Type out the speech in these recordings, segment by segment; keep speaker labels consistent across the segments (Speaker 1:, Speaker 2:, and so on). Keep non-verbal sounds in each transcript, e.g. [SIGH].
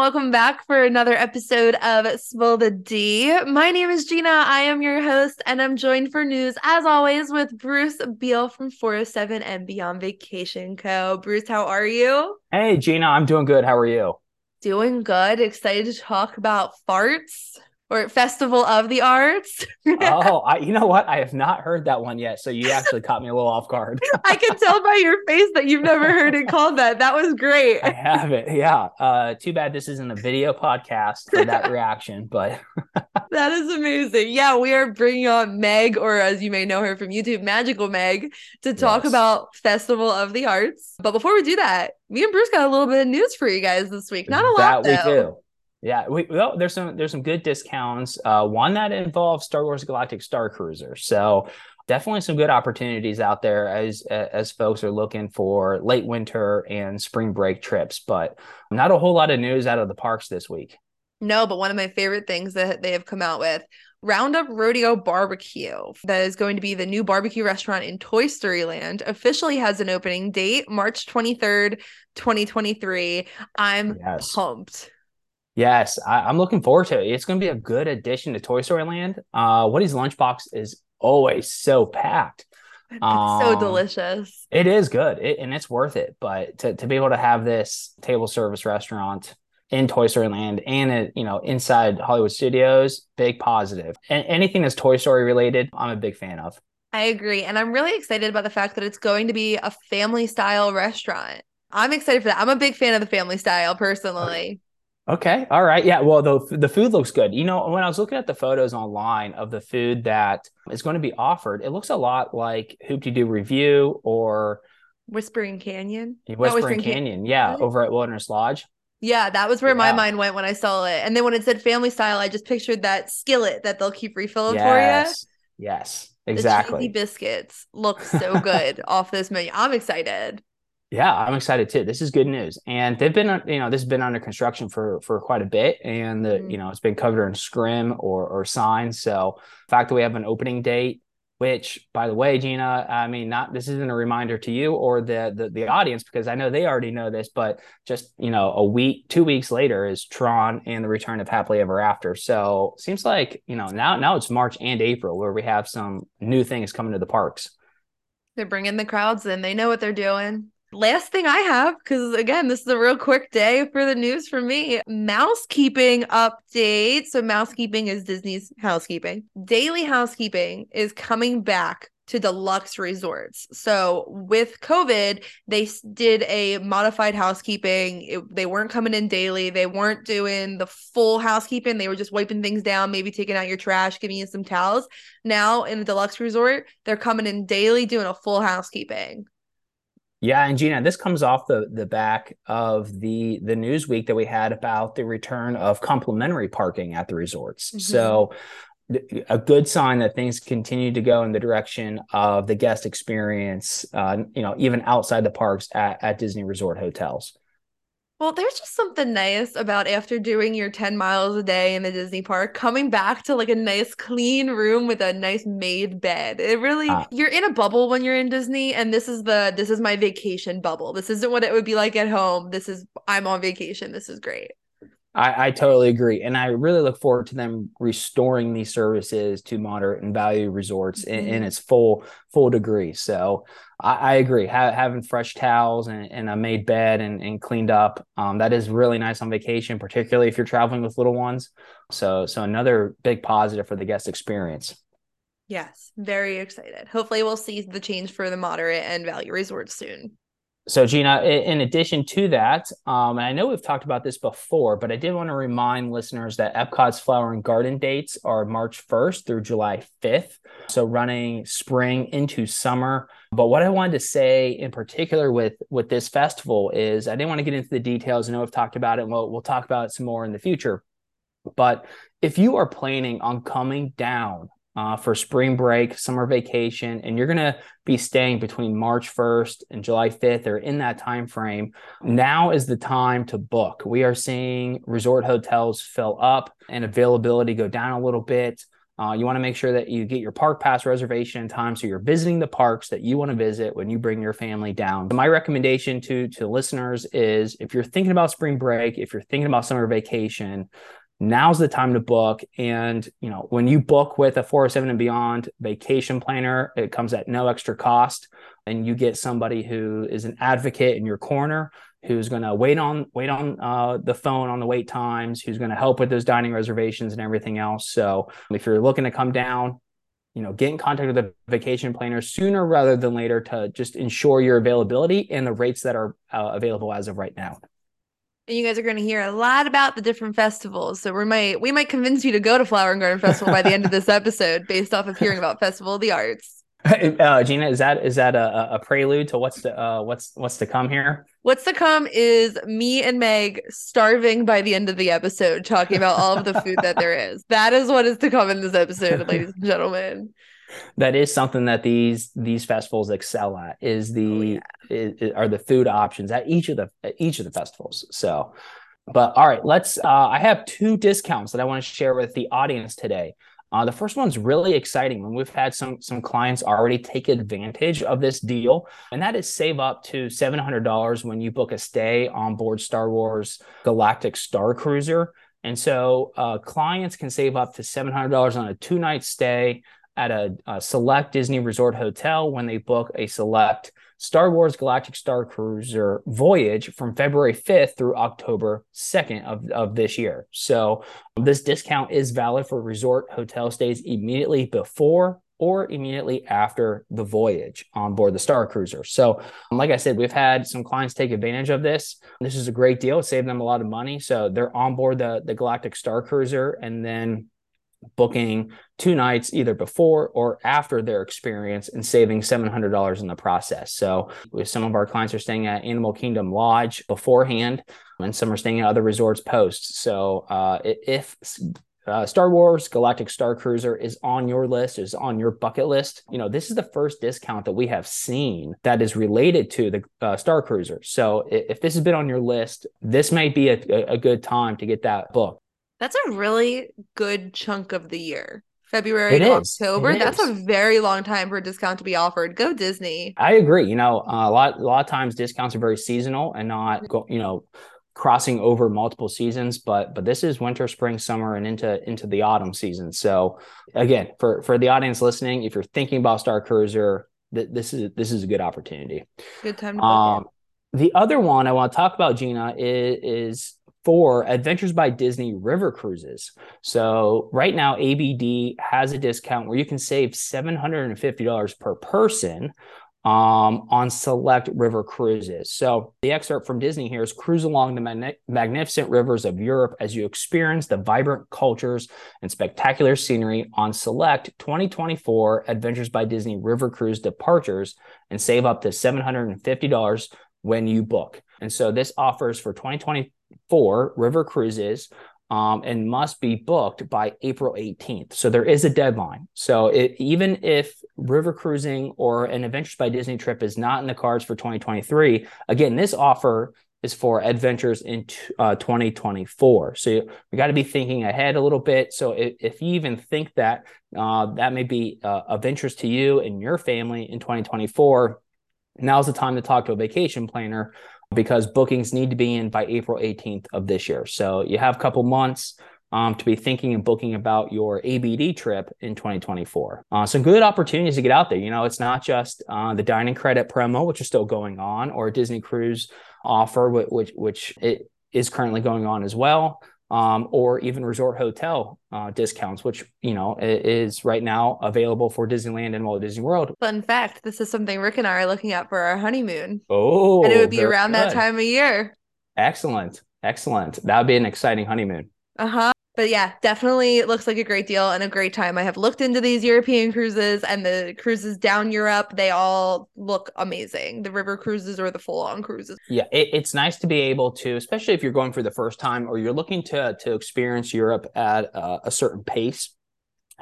Speaker 1: welcome back for another episode of Spill the D. My name is Gina. I am your host, and I'm joined for news, as always, with Bruce Beal from 407 and Beyond Vacation Co. Bruce, how are you?
Speaker 2: Hey, Gina, I'm doing good. How are you?
Speaker 1: Doing good. Excited to talk about farts or Festival of the Arts. [LAUGHS]
Speaker 2: oh, I, you know what? I have not heard that one yet. So you actually caught me a little off guard. [LAUGHS]
Speaker 1: I can tell by your face that you've never heard it called that. That was great.
Speaker 2: I have it. Yeah. Uh, too bad this isn't a video podcast for that [LAUGHS] reaction, but
Speaker 1: that is amazing. Yeah, we are bringing on Meg, or as you may know her from YouTube, Magical Meg, to talk yes. about Festival of the Arts. But before we do that, me and Bruce got a little bit of news for you guys this week. Not a lot, that though.
Speaker 2: Yeah, we, well, there's some there's some good discounts. Uh, one that involves Star Wars Galactic Star Cruiser. So definitely some good opportunities out there as as folks are looking for late winter and spring break trips. But not a whole lot of news out of the parks this week.
Speaker 1: No, but one of my favorite things that they have come out with Roundup Rodeo Barbecue, that is going to be the new barbecue restaurant in Toy Story Land, officially has an opening date, March 23rd, 2023. I'm yes. pumped.
Speaker 2: Yes, I, am looking forward to it. It's going to be a good addition to Toy Story Land. Uh, Woody's lunchbox is always so packed. [LAUGHS]
Speaker 1: It's um, so delicious.
Speaker 2: It is good, it, and it's worth it. But to, to be able to have this table service restaurant in Toy Story Land and it, you know inside Hollywood Studios, big positive. And anything that's Toy Story related, I'm a big fan of.
Speaker 1: I agree, and I'm really excited about the fact that it's going to be a family style restaurant. I'm excited for that. I'm a big fan of the family style personally.
Speaker 2: Okay. All right. Yeah. Well, the the food looks good. You know, when I was looking at the photos online of the food that is going to be offered, it looks a lot like Hoop-Dee-Doo Revue or
Speaker 1: Whispering Canyon.
Speaker 2: Whispering, Whispering Canyon. Can- yeah, over at Wilderness Lodge.
Speaker 1: Yeah, that was where yeah. my mind went when I saw it. And then when it said family style, I just pictured that skillet that they'll keep refilling yes. for
Speaker 2: you. Yes. Exactly.
Speaker 1: The cheesy biscuits look so good [LAUGHS] off this menu. I'm excited.
Speaker 2: Yeah, I'm excited too. This is good news, and they've been, you know, this has been under construction for for quite a bit, and the, mm-hmm. you know, it's been covered in scrim or or signs. So, the fact that we have an opening date, which, by the way, Gina, I mean, not this isn't a reminder to you or the the, the audience because I know they already know this, but just you know, a week, two weeks later is Tron and the Return of Happily Ever After. So, seems like you know now now it's March and April where we have some new things coming to the parks.
Speaker 1: They're bringing the crowds in. They know what they're doing last thing I have, because again, this is a real quick day for the news for me. Mousekeeping update. So, mousekeeping is Disney's housekeeping. Daily housekeeping is coming back to deluxe resorts. So with COVID, they did a modified housekeeping. It, they weren't coming in daily. They weren't doing the full housekeeping. They were just wiping things down, maybe taking out your trash, giving you some towels. Now in a deluxe resort, they're coming in daily doing a full housekeeping.
Speaker 2: Yeah, and Gina, this comes off the the back of the the news week that we had about the return of complimentary parking at the resorts. Mm-hmm. So a good sign that things continue to go in the direction of the guest experience, uh, you know, even outside the parks at, at Disney Resort hotels.
Speaker 1: Well, there's just something nice about after doing your 10 miles a day in the Disney park, coming back to like a nice clean room with a nice made bed. It really uh, you're in a bubble when you're in Disney and this is the this is my vacation bubble. This isn't what it would be like at home. This is I'm on vacation. This is great.
Speaker 2: I, I, totally agree. And I really look forward to them restoring these services to moderate and value resorts mm-hmm. in, in, its full full degree. So I, I agree. Ha- having fresh towels and, and, a made bed and, and cleaned up, um, that is really nice on vacation, particularly if you're traveling with little ones. So so another big positive for the guest experience.
Speaker 1: Yes, very excited. Hopefully we'll see the change for the moderate and value resorts soon
Speaker 2: so Gina, in addition to that, um, and I know we've talked about this before, but I did want to remind listeners that Epcot's Flower and Garden dates are March 1st through July 5th. So running spring into summer. But what I wanted to say in particular with with this festival is I didn't want to get into the details. I know we've talked about it. And we'll, we'll talk about it some more in the future. But if you are planning on coming down uh, for spring break, summer vacation, and you're going to be staying between March 1st and July 5th or in that time frame, now is the time to book. We are seeing resort hotels fill up and availability go down a little bit. Uh, you want to make sure that you get your park pass reservation in time so you're visiting the parks that you want to visit when you bring your family down. So my recommendation to to listeners is if you're thinking about spring break, if you're thinking about summer vacation, now's the time to book. And you know, when you book with a 407 and beyond vacation planner, it comes at no extra cost, and you get somebody who is an advocate in your corner who's going to wait on wait on uh, the phone on the wait times, who's going to help with those dining reservations and everything else. So if you're looking to come down, you know, get in contact with a vacation planner sooner rather than later to just ensure your availability and the rates that are uh, available as of right now.
Speaker 1: And you guys are going to hear a lot about the different festivals. So we might we might convince you to go to Flower and Garden Festival by the end of this [LAUGHS] episode, based off of hearing about Festival of the Arts.
Speaker 2: Uh, Gina, is that is that a, a prelude to what's to uh, what's what's to come here?
Speaker 1: What's to come is me and Meg starving by the end of the episode, talking about all of the food that there is. [LAUGHS] That is what is to come in this episode, ladies and gentlemen.
Speaker 2: That is something that these these festivals excel at. Is the oh, yeah. is, are the food options at each of the at each of the festivals. So, but all right, let's. Uh, I have two discounts that I want to share with the audience today. Uh, the first one's really exciting, and we've had some some clients already take advantage of this deal, and that is save up to seven hundred dollars when you book a stay on board Star Wars Galactic Star Cruiser. And so, uh, clients can save up to seven hundred dollars on a two night stay at a, a select Disney Resort hotel when they book a select Star Wars Galactic Star Cruiser voyage from February 5th through October 2nd of, of this year. So this discount is valid for resort hotel stays immediately before or immediately after the voyage on board the Star Cruiser. So, like I said, we've had some clients take advantage of this. This is a great deal. It saved them a lot of money. So they're on board the, the Galactic Star Cruiser and then booking two nights either before or after their experience and saving $700 in the process. So, some of our clients are staying at Animal Kingdom Lodge beforehand, and some are staying at other resorts post. So, uh, if uh, Star Wars Galactic Star Cruiser is on your list, is on your bucket list. You know, this is the first discount that we have seen that is related to the uh, Star Cruiser. So if this has been on your list, this may be a, a good time to get that book.
Speaker 1: That's a really good chunk of the year. February it to is. October. It That's is. a very long time for a discount to be offered. Go Disney.
Speaker 2: I agree. You know, uh, a lot a lot of times discounts are very seasonal and not go, you know crossing over multiple seasons but but this is winter spring summer and into into the autumn season so again for for the audience listening if you're thinking about star cruiser th- this is this is a good opportunity
Speaker 1: good time to um,
Speaker 2: the other one i want to talk about gina is, is for Adventures by Disney River Cruises. So right now, ABD has a discount where you can save $750 per person um, on select river cruises. So the excerpt from Disney here is cruise along the mag- magnificent rivers of Europe as you experience the vibrant cultures and spectacular scenery on select 2024 Adventures by Disney River Cruise departures and save up to $750 when you book. And so this offers for 2020 for river cruises um, and must be booked by April 18th. So there is a deadline. So it, even if river cruising or an Adventures by Disney trip is not in the cards for 2023, again, this offer is for adventures in uh, 2024. So you got to be thinking ahead a little bit. So if, if you even think that uh, that may be uh, of interest to you and your family in 2024, now's the time to talk to a vacation planner because bookings need to be in by April 18th of this year. So you have a couple months um, to be thinking and booking about your ABD trip in 2024. Uh, some good opportunities to get out there. You know, it's not just uh, the dining credit promo, which is still going on, or Disney Cruise offer, which which it is currently going on as well um, or even resort hotel uh, discounts, which you know is right now available for Disneyland and Walt Disney World.
Speaker 1: Fun fact: This is something Rick and I are looking at for our honeymoon.
Speaker 2: Oh,
Speaker 1: and it would be around good. that time of year.
Speaker 2: Excellent, excellent. That would be an exciting honeymoon.
Speaker 1: Uh huh but yeah, definitely looks like a great deal and a great time. I have looked into these European cruises and the cruises down Europe. They all look amazing. The river cruises or the full on cruises.
Speaker 2: Yeah, it, it's nice to be able to, especially if you're going for the first time or you're looking to to experience Europe at a certain pace.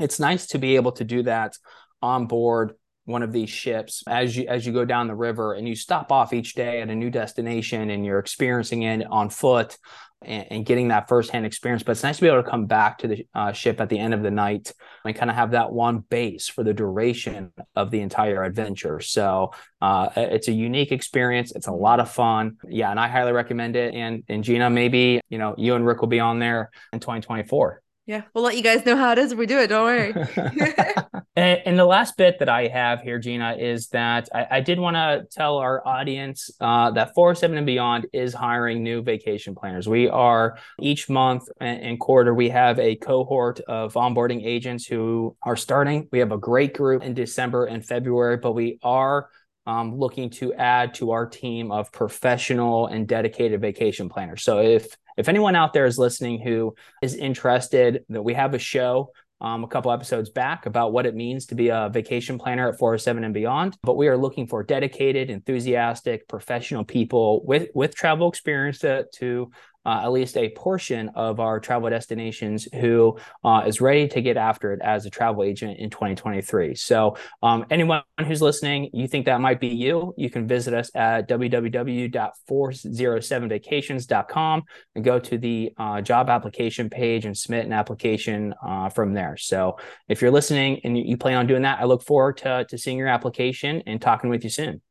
Speaker 2: It's nice to be able to do that on board one of these ships as you as you go down the river and you stop off each day at a new destination and you're experiencing it on foot and, and getting that firsthand experience. But it's nice to be able to come back to the uh, ship at the end of the night and kind of have that one base for the duration of the entire adventure. So uh, it's a unique experience. It's a lot of fun. Yeah, and I highly recommend it. And and Gina, maybe you know you and Rick will be on there in 2024.
Speaker 1: Yeah, we'll let you guys know how it is if we do it. Don't worry. [LAUGHS]
Speaker 2: and, and, the last bit that I have here, Gina, is that I, I did want to tell our audience uh, that 407 and Beyond is hiring new vacation planners. We are each month and, and quarter, we have a cohort of onboarding agents who are starting. We have a great group in December and February, but we are um, looking to add to our team of professional and dedicated vacation planners. So if if anyone out there is listening who is interested, that we have a show um, a couple episodes back about what it means to be a vacation planner at 407 and beyond. But we are looking for dedicated, enthusiastic, professional people with with travel experience to, to uh, at least a portion of our travel destinations who uh, is ready to get after it as a travel agent in 2023. So, um, anyone who's listening, you think that might be you, you can visit us at www.407vacations.com and go to the uh, job application page and submit an application uh, from there. So, if you're listening and you, you plan on doing that, I look forward to, to seeing your application and talking with you soon.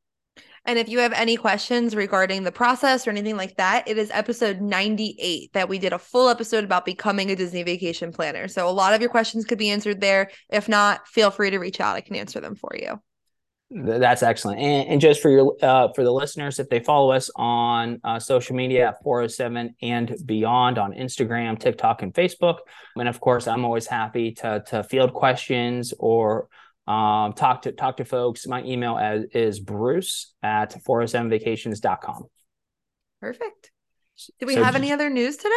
Speaker 1: And if you have any questions regarding the process or anything like that, it is episode 98 that we did a full episode about becoming a Disney vacation planner. So a lot of your questions could be answered there. If not, feel free to reach out. I can answer them for you.
Speaker 2: That's excellent. And, and just for your uh, for the listeners, if they follow us on uh, social media at 407 and beyond on Instagram, TikTok, and Facebook, and of course, I'm always happy to to field questions or um, talk to talk to folks. My email as, is bruce at 407vacations.com.
Speaker 1: Perfect. Do we so, have any other news today?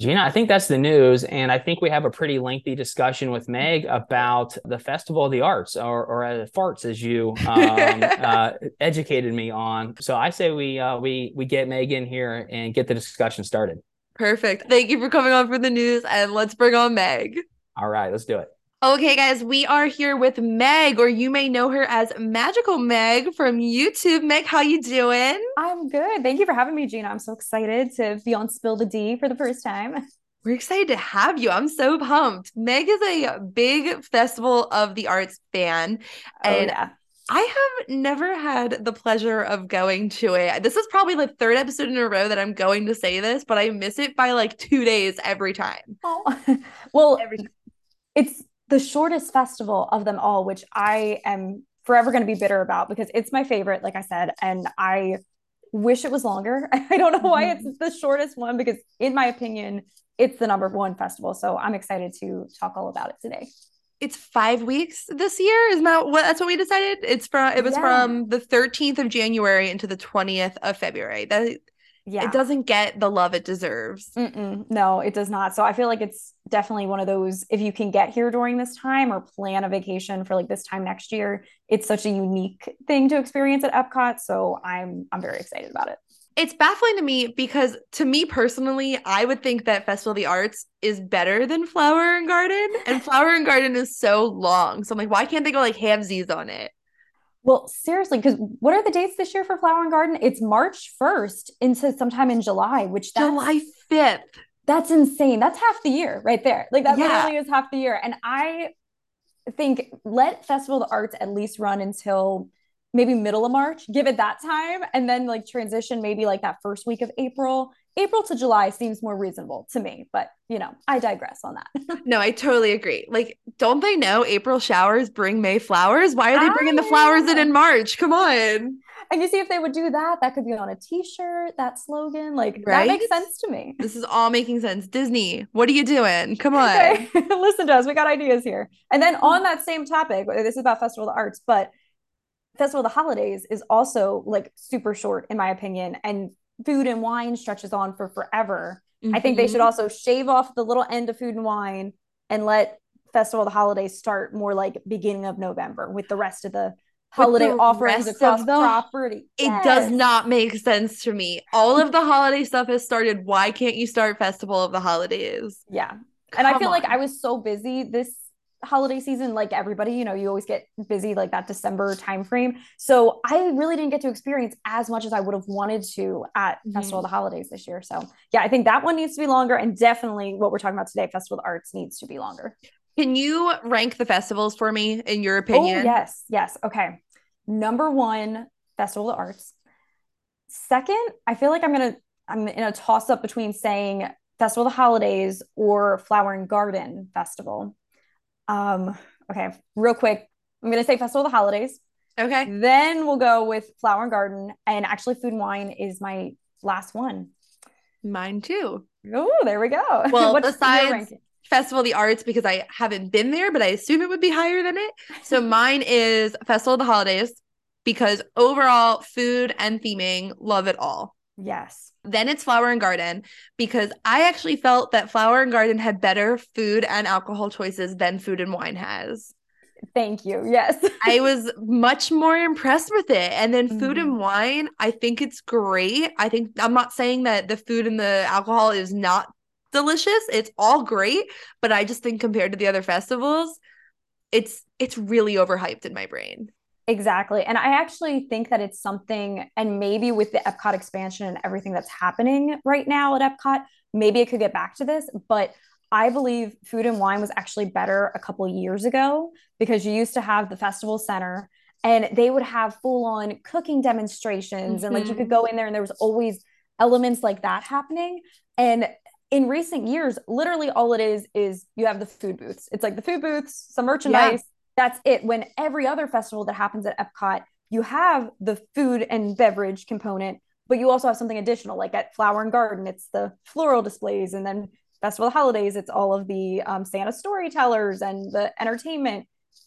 Speaker 2: Gina, I think that's the news. And I think we have a pretty lengthy discussion with Meg about the Festival of the Arts or, or uh, farts, as you um, [LAUGHS] uh, educated me on. So I say we uh, we we get Meg in here and get the discussion started.
Speaker 1: Perfect. Thank you for coming on for the news. And let's bring on Meg.
Speaker 2: All right, let's do it.
Speaker 1: Okay, guys, we are here with Meg, or you may know her as Magical Meg from YouTube. Meg, how you doing?
Speaker 3: I'm good. Thank you for having me, Gina. I'm so excited to be on Spill the D for the first time. [LAUGHS]
Speaker 1: We're excited to have you. I'm so pumped. Meg is a big Festival of the Arts fan, oh, and yeah. I have never had the pleasure of going to it. This is probably the third episode in a row that I'm going to say this, but I miss it by like two days every time.
Speaker 3: Oh, [LAUGHS] well, every time. it's the shortest festival of them all, which I am forever going to be bitter about because it's my favorite, like I said, and I wish it was longer. [LAUGHS] I don't know why it's mm-hmm. the shortest one because, in my opinion, it's the number one festival. So I'm excited to talk all about it today.
Speaker 1: It's five weeks this year. Isn't that what that's what we decided? It's from it was yeah. from the 13th of January into the 20th of February. That yeah. It doesn't get the love it deserves.
Speaker 3: Mm-mm, no it does not. So i feel like it's definitely one of those if you can get here during this time or plan a vacation for like this time next year it's such a unique thing to experience at epcot. So i'm i'm very excited about it.
Speaker 1: It's baffling to me because to me personally i would think that festival of the arts is better than flower and garden and [LAUGHS] flower and garden is so long. So i'm like why can't they go like halvesies on it
Speaker 3: well, seriously, because what are the dates this year for Flower and Garden? It's March 1st into sometime in July, which
Speaker 1: that's, July 5th.
Speaker 3: That's insane. That's half the year right there. Like that yeah. literally is half the year. And I think let Festival of the Arts at least run until maybe middle of March, give it that time, and then like transition maybe like that first week of April April to July seems more reasonable to me, but you know, I digress on that. [LAUGHS]
Speaker 1: no, I totally agree. Like, don't they know April showers bring May flowers? Why are they bringing the flowers in in March? Come on.
Speaker 3: And you see, if they would do that, that could be on a T-shirt. That slogan, like right? that makes sense to me.
Speaker 1: This is all making sense. Disney, what are you doing? Come [LAUGHS] on, okay. [LAUGHS]
Speaker 3: listen to us. We got ideas here. And then mm-hmm. on that same topic, this is about Festival of the Arts, but Festival of the Holidays is also like super short, in my opinion, and food and wine stretches on for forever. Mm-hmm. I think they should mm-hmm. also shave off the little end of food and wine and let Festival of the Holidays start more like beginning of November with the rest of the holiday offerings across the property.
Speaker 1: Yes. It does not make sense to me. All of the holiday stuff has started. Why can't you start Festival of the Holidays?
Speaker 3: Yeah. Come and I feel on. like I was so busy this holiday season like everybody you know you always get busy like that december timeframe. So i really didn't get to experience as much as i would have wanted to at mm-hmm. festival of the holidays this year. So yeah i think that one needs to be longer and definitely what we're talking about today festival of the arts needs to be longer.
Speaker 1: Can you rank the festivals for me in your opinion?
Speaker 3: oh, yes yes. Okay. Number one festival of the arts. Second i feel like i'm gonna i'm in a toss up between saying Festival of the Holidays or Flower and Garden Festival. Um, okay, real quick, I'm gonna say Festival of the Holidays.
Speaker 1: Okay.
Speaker 3: Then we'll go with Flower and Garden, and actually, Food and Wine is my last one.
Speaker 1: Mine too.
Speaker 3: Oh, there we go. [LAUGHS]
Speaker 1: Well, besides Festival of the Arts, because I haven't been there, but I assume it would be higher than it. So [LAUGHS] mine is Festival of the Holidays because overall, food and theming, love it all.
Speaker 3: Yes.
Speaker 1: Then it's Flower and Garden because I actually felt that Flower and Garden had better food and alcohol choices than Food and Wine has.
Speaker 3: Thank you. Yes. [LAUGHS]
Speaker 1: I was much more impressed with it. And then food mm. and wine, I think it's great. I think I'm not saying that the food and the alcohol is not delicious. It's all great, but I just think compared to the other festivals, it's it's really overhyped in my brain.
Speaker 3: Exactly. And I actually think that it's something, and maybe with the Epcot expansion and everything that's happening right now at Epcot, maybe it could get back to this. But I believe food and wine was actually better a couple years ago because you used to have the festival center and they would have full on cooking demonstrations mm-hmm. and like you could go in there and there was always elements like that happening. And in recent years, literally all it is is you have the food booths. It's like the food booths, some merchandise, that's it. When every other festival that happens at Epcot, you have the food and beverage component, but you also have something additional, like at Flower and Garden, it's the floral displays, and then Festival of Holidays, it's all of the um, Santa storytellers and the entertainment.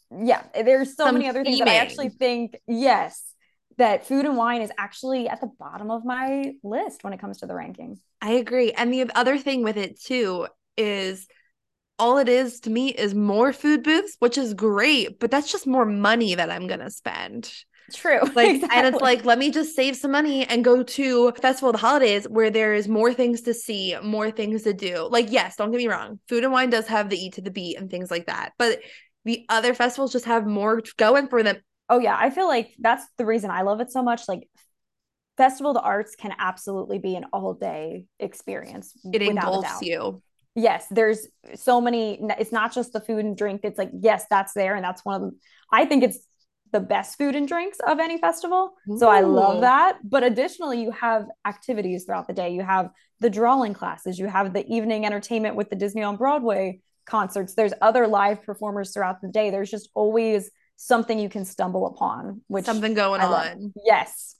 Speaker 3: Yeah, there's so Some many other things that I actually think, yes, that food and wine is actually at the bottom of my list when it comes to the ranking.
Speaker 1: I agree. And the other thing with it too is all it is to me is more food booths, which is great, but that's just more money that I'm gonna spend.
Speaker 3: True. [LAUGHS]
Speaker 1: Like, exactly. and it's like, let me just save some money and go to Festival of the Holidays where there is more things to see, more things to do. Like, yes, don't get me wrong, food and wine does have the eat to the beat and things like that, but the other festivals just have more going for them.
Speaker 3: Oh yeah, I feel like that's the reason I love it so much. Like Festival of the Arts can absolutely be an all day experience.
Speaker 1: It engulfs you
Speaker 3: yes there's so many it's not just the food and drink it's like yes that's there and that's one of them i think it's the best food and drinks of any festival Ooh. so i love that but additionally you have activities throughout the day you have the drawing classes you have the evening entertainment with the disney on broadway concerts there's other live performers throughout the day there's just always something you can stumble upon which
Speaker 1: something going
Speaker 3: I
Speaker 1: on
Speaker 3: love. yes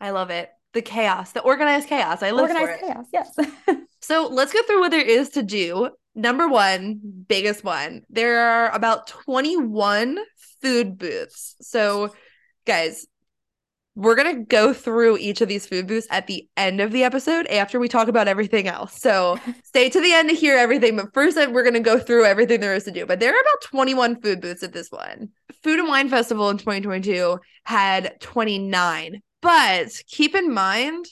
Speaker 1: i love it the chaos the organized chaos i love organized for it.
Speaker 3: Organized chaos yes [LAUGHS]
Speaker 1: So let's go through what there is to do. Number one, biggest one, there are about 21 food booths. So, guys, we're going to go through each of these food booths at the end of the episode after we talk about everything else. So, [LAUGHS] stay to the end to hear everything. But first, we're going to go through everything there is to do. But there are about 21 food booths at this one. Food and Wine Festival in 2022 had 29. But keep in mind,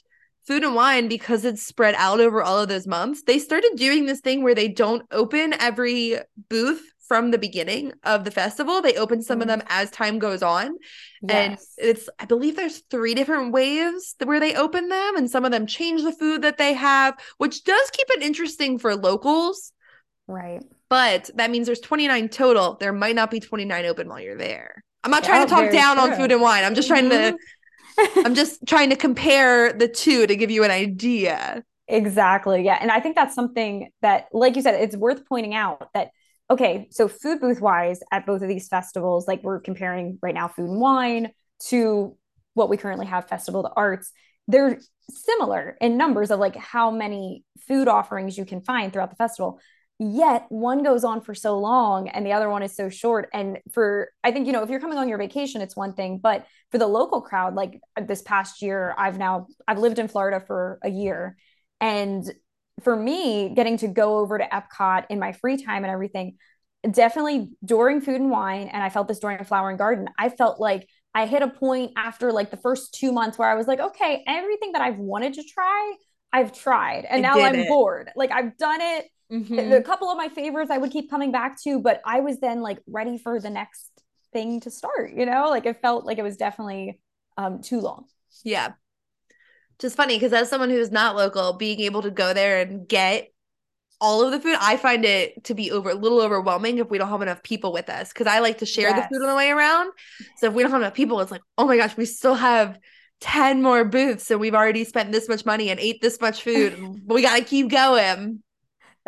Speaker 1: Food and Wine, because it's spread out over all of those months, they started doing this thing where they don't open every booth from the beginning of the festival. They open some mm. of them as time goes on. Yes. And it's, I believe there's three different waves where they open them, and some of them change the food that they have, which does keep it interesting for locals.
Speaker 3: Right.
Speaker 1: But that means there's 29 total. There might not be 29 open while you're there. I'm not trying to talk down true. on food and wine. I'm just trying mm-hmm. to I'm just trying to compare the two to give you an idea.
Speaker 3: Exactly. Yeah. And I think that's something that, like you said, it's worth pointing out that, okay, so food booth wise at both of these festivals, like we're comparing right now food and wine to what we currently have, Festival of the Arts, they're similar in numbers of like how many food offerings you can find throughout the festival yet one goes on for so long and the other one is so short. And for i think you know if you're coming on your vacation it's one thing but for the local crowd like this past year i've now i've lived in florida for a year. And for me getting to go over to epcot in my free time and everything definitely during food and wine and i felt this during flower and garden i felt like i hit a point after like the first two months where i was like okay everything that i've wanted to try i've tried. And I now i'm it. bored. Like i've done it Mm-hmm. A couple of my favorites I would keep coming back to, but I was then like ready for the next thing to start, you know? Like it felt like it was definitely um too long.
Speaker 1: Yeah. Just funny because as someone who's not local, being able to go there and get all of the food, I find it to be over a little overwhelming if we don't have enough people with us because I like to share yes. the food on the way around. So if we don't have enough people, it's like, oh my gosh, we still have 10 more booths and we've already spent this much money and ate this much food. [LAUGHS] we got to keep going.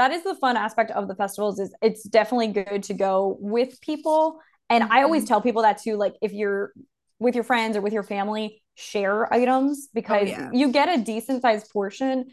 Speaker 3: That is the fun aspect of the festivals is it's definitely good to go with people. And I always mm-hmm. tell people that too like if you're with your friends or with your family, share items because oh, yeah. you get a decent sized portion.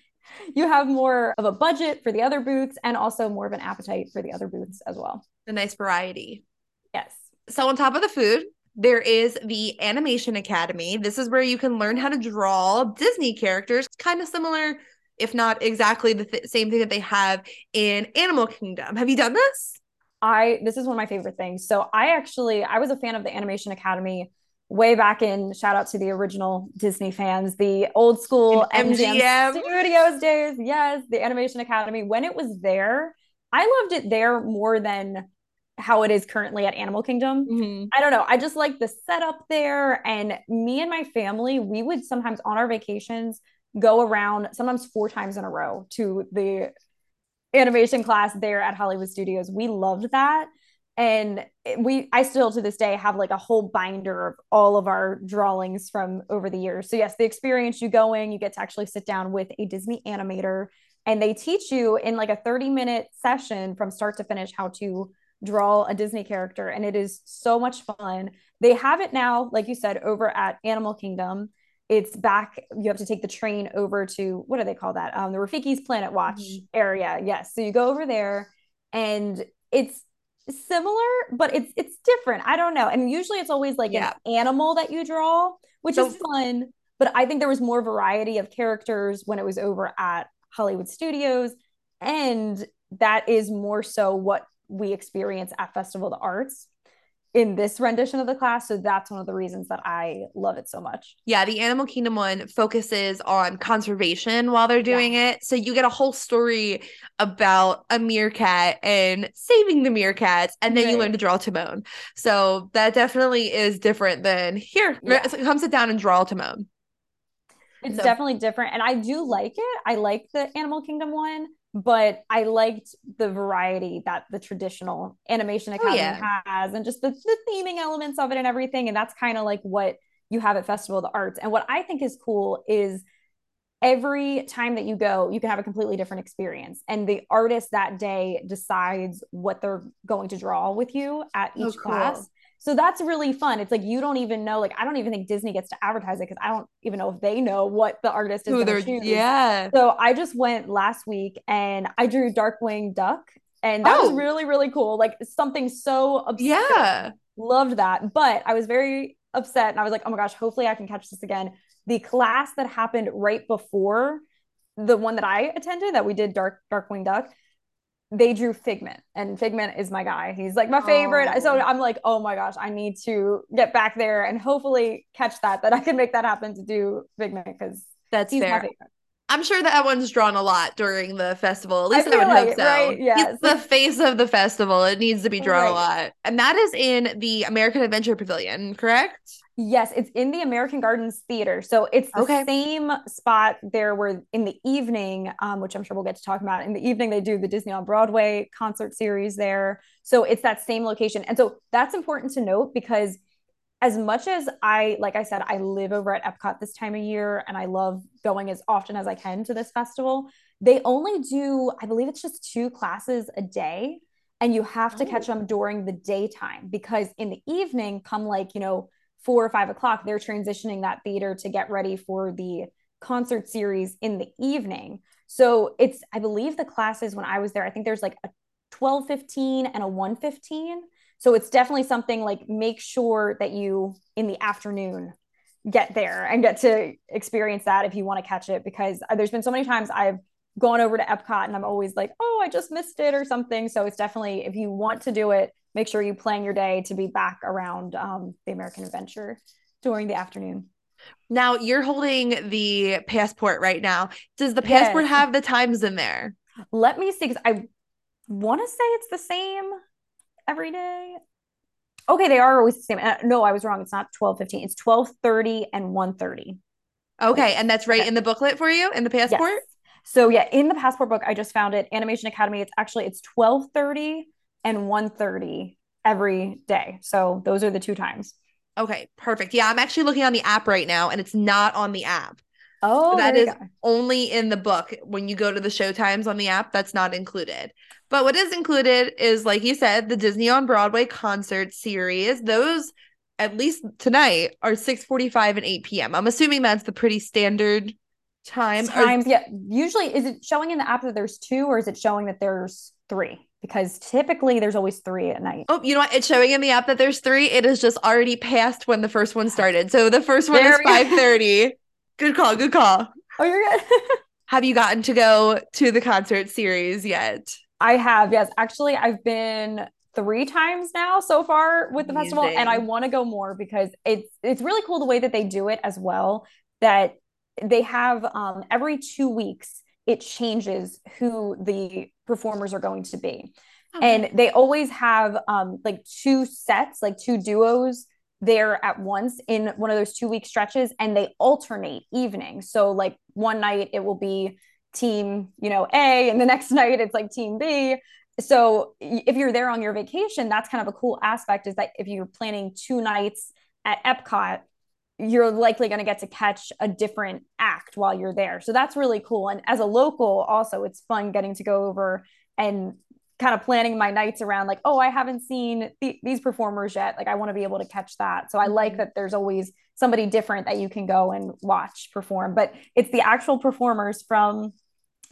Speaker 3: You have more of a budget for the other booths and also more of an appetite for the other booths as well.
Speaker 1: A nice variety.
Speaker 3: Yes.
Speaker 1: So on top of the food, there is the Animation Academy. This is where you can learn how to draw Disney characters, kind of similar, if not exactly the th- same thing that they have in Animal Kingdom. Have you done this?
Speaker 3: I this is one of my favorite things. So I actually I was a fan of the Animation Academy way back in shout out to the original Disney fans, the old school MGM, MGM Studios days. Yes, the Animation Academy when it was there, I loved it there more than how it is currently at Animal Kingdom. Mm-hmm. I don't know. I just like the setup there. And me and my family, we would sometimes on our vacations go around sometimes four times in a row to the animation class there at Hollywood Studios. We loved that. And we, I still to this day have like a whole binder of all of our drawings from over the years. So, yes, the experience you go in, you get to actually sit down with a Disney animator and they teach you in like a 30 minute session from start to finish how to draw a Disney character. And it is so much fun. They have it now, like you said, over at Animal Kingdom. It's back. You have to take the train over to what do they call that? Um, the Rafiki's Planet Watch mm-hmm. area. Yes. So you go over there and it's similar, but it's it's different. I don't know. And usually it's always like yeah. an animal that you draw, which so, is fun. But I think there was more variety of characters when it was over at Hollywood Studios. And that is more so what we experience at Festival of the Arts in this rendition of the class. So that's one of the reasons that I love it so much.
Speaker 1: Yeah, the Animal Kingdom one focuses on conservation while they're doing yeah. it. So you get a whole story about a meerkat and saving the meerkats, and then right. you learn to draw Timon. So that definitely is different than here. Yeah. Come sit down and draw Timon.
Speaker 3: It's so. definitely different. And I do like it. I like the Animal Kingdom one but I liked the variety that the traditional animation oh, academy oh, yeah. has and just the, the theming elements of it and everything. And that's kind of like what you have at Festival of the Arts. And what I think is cool is every time that you go, you can have a completely different experience. And the artist that day decides what they're going to draw with you at oh, each oh, cool. class. So that's really fun. It's like you don't even know, like I don't even think Disney gets to advertise it because I don't even know if they know what the artist is choose.
Speaker 1: Yeah.
Speaker 3: So I just went last week and I drew Darkwing Duck, and that oh. was really really cool. Like something so absurd.
Speaker 1: Yeah.
Speaker 3: Loved that, but I was very upset and I was like, oh my gosh, hopefully I can catch this again. The class that happened right before the one that I attended that we did Dark Darkwing Duck they drew Figment, and Figment is my guy. He's like my oh, favorite. Oh. So I'm like, oh my gosh, I need to get back there and hopefully catch that. That I can make that happen to do Figment because
Speaker 1: that's he's fair. my favorite. I'm sure that one's drawn a lot during the festival. At least I, I would like, hope so. Right? Yes. He's the face of the festival. It needs to be drawn right. a lot. And that is in the American Adventure Pavilion, correct?
Speaker 3: Yes, it's in the American Gardens Theater. So it's the okay. same spot there where in the evening, um, which I'm sure we'll get to talk about, in the evening they do the Disney on Broadway concert series there. So it's that same location. And so that's important to note because as much as I, like I said, I live over at Epcot this time of year and I love going as often as I can to this festival, they only do, I believe it's just two classes a day. And you have to oh. catch them during the daytime because in the evening, come like, you know, four or five o'clock, they're transitioning that theater to get ready for the concert series in the evening. So it's, I believe the classes when I was there, I think there's like a 1215 and a 115. So it's definitely something like make sure that you in the afternoon get there and get to experience that if you want to catch it because uh, there's been so many times I've gone over to Epcot and I'm always like, oh, I just missed it or something. So it's definitely if you want to do it, make sure you plan your day to be back around um, the American Adventure during the afternoon.
Speaker 1: Now you're holding the passport right now. Does the passport yes. have the times in there?
Speaker 3: Let me see because I want to say it's the same every day. Okay, they are always the same. Uh, no, I was wrong. It's not 12:15. It's 12:30 and 1:30.
Speaker 1: Okay, and that's right
Speaker 3: Okay.
Speaker 1: in the booklet for you in the passport.
Speaker 3: Yes. So yeah, in the passport book, I just found it. Animation Academy. It's actually it's 12:30 and 1:30 every day. So those are the two times.
Speaker 1: Okay, perfect. Yeah, I'm actually looking on the app right now, and it's not on the app.
Speaker 3: Oh,
Speaker 1: that
Speaker 3: there you
Speaker 1: is only in the book. When you go to the show times on the app, that's not included. But what is included is, like you said, the Disney on Broadway concert series. Those, at least tonight, are 6:45 and 8 p.m. I'm assuming that's the pretty standard time. Or-
Speaker 3: times. Yeah. Usually, is it showing in the app that there's two, or is it showing that there's three? Because typically there's always three at night.
Speaker 1: Oh, you know what? It's showing in the app that there's three. It is just already past when the first one started. So the first one
Speaker 3: there
Speaker 1: is [LAUGHS]
Speaker 3: five
Speaker 1: thirty. Good call. Good call.
Speaker 3: Oh, you're good. [LAUGHS]
Speaker 1: Have you gotten to go to the concert series yet?
Speaker 3: I have, yes. Actually, I've been three times now so far with the festival, and I want to go more because it's it's really cool the way that they do it as well. That they have um, every two weeks it changes who the performers are going to be, and they always have um, like two sets, like two duos there at once in one of those two week stretches, and they alternate evening. So like one night it will be team, you know, A, and the [LAUGHS] next night it's like team B. So if you're there on your vacation, that's kind of a cool aspect is that if you're planning two nights at Epcot, you're likely going to get to catch a different act while you're there. So that's really cool. And as a local, also, it's fun getting to go over and kind of planning my nights around like, oh, I haven't seen th- these performers yet. Like, I want to be able to catch that. So I like
Speaker 1: Mhm.
Speaker 3: that there's always somebody different that you can go and watch perform. But it's the actual performers from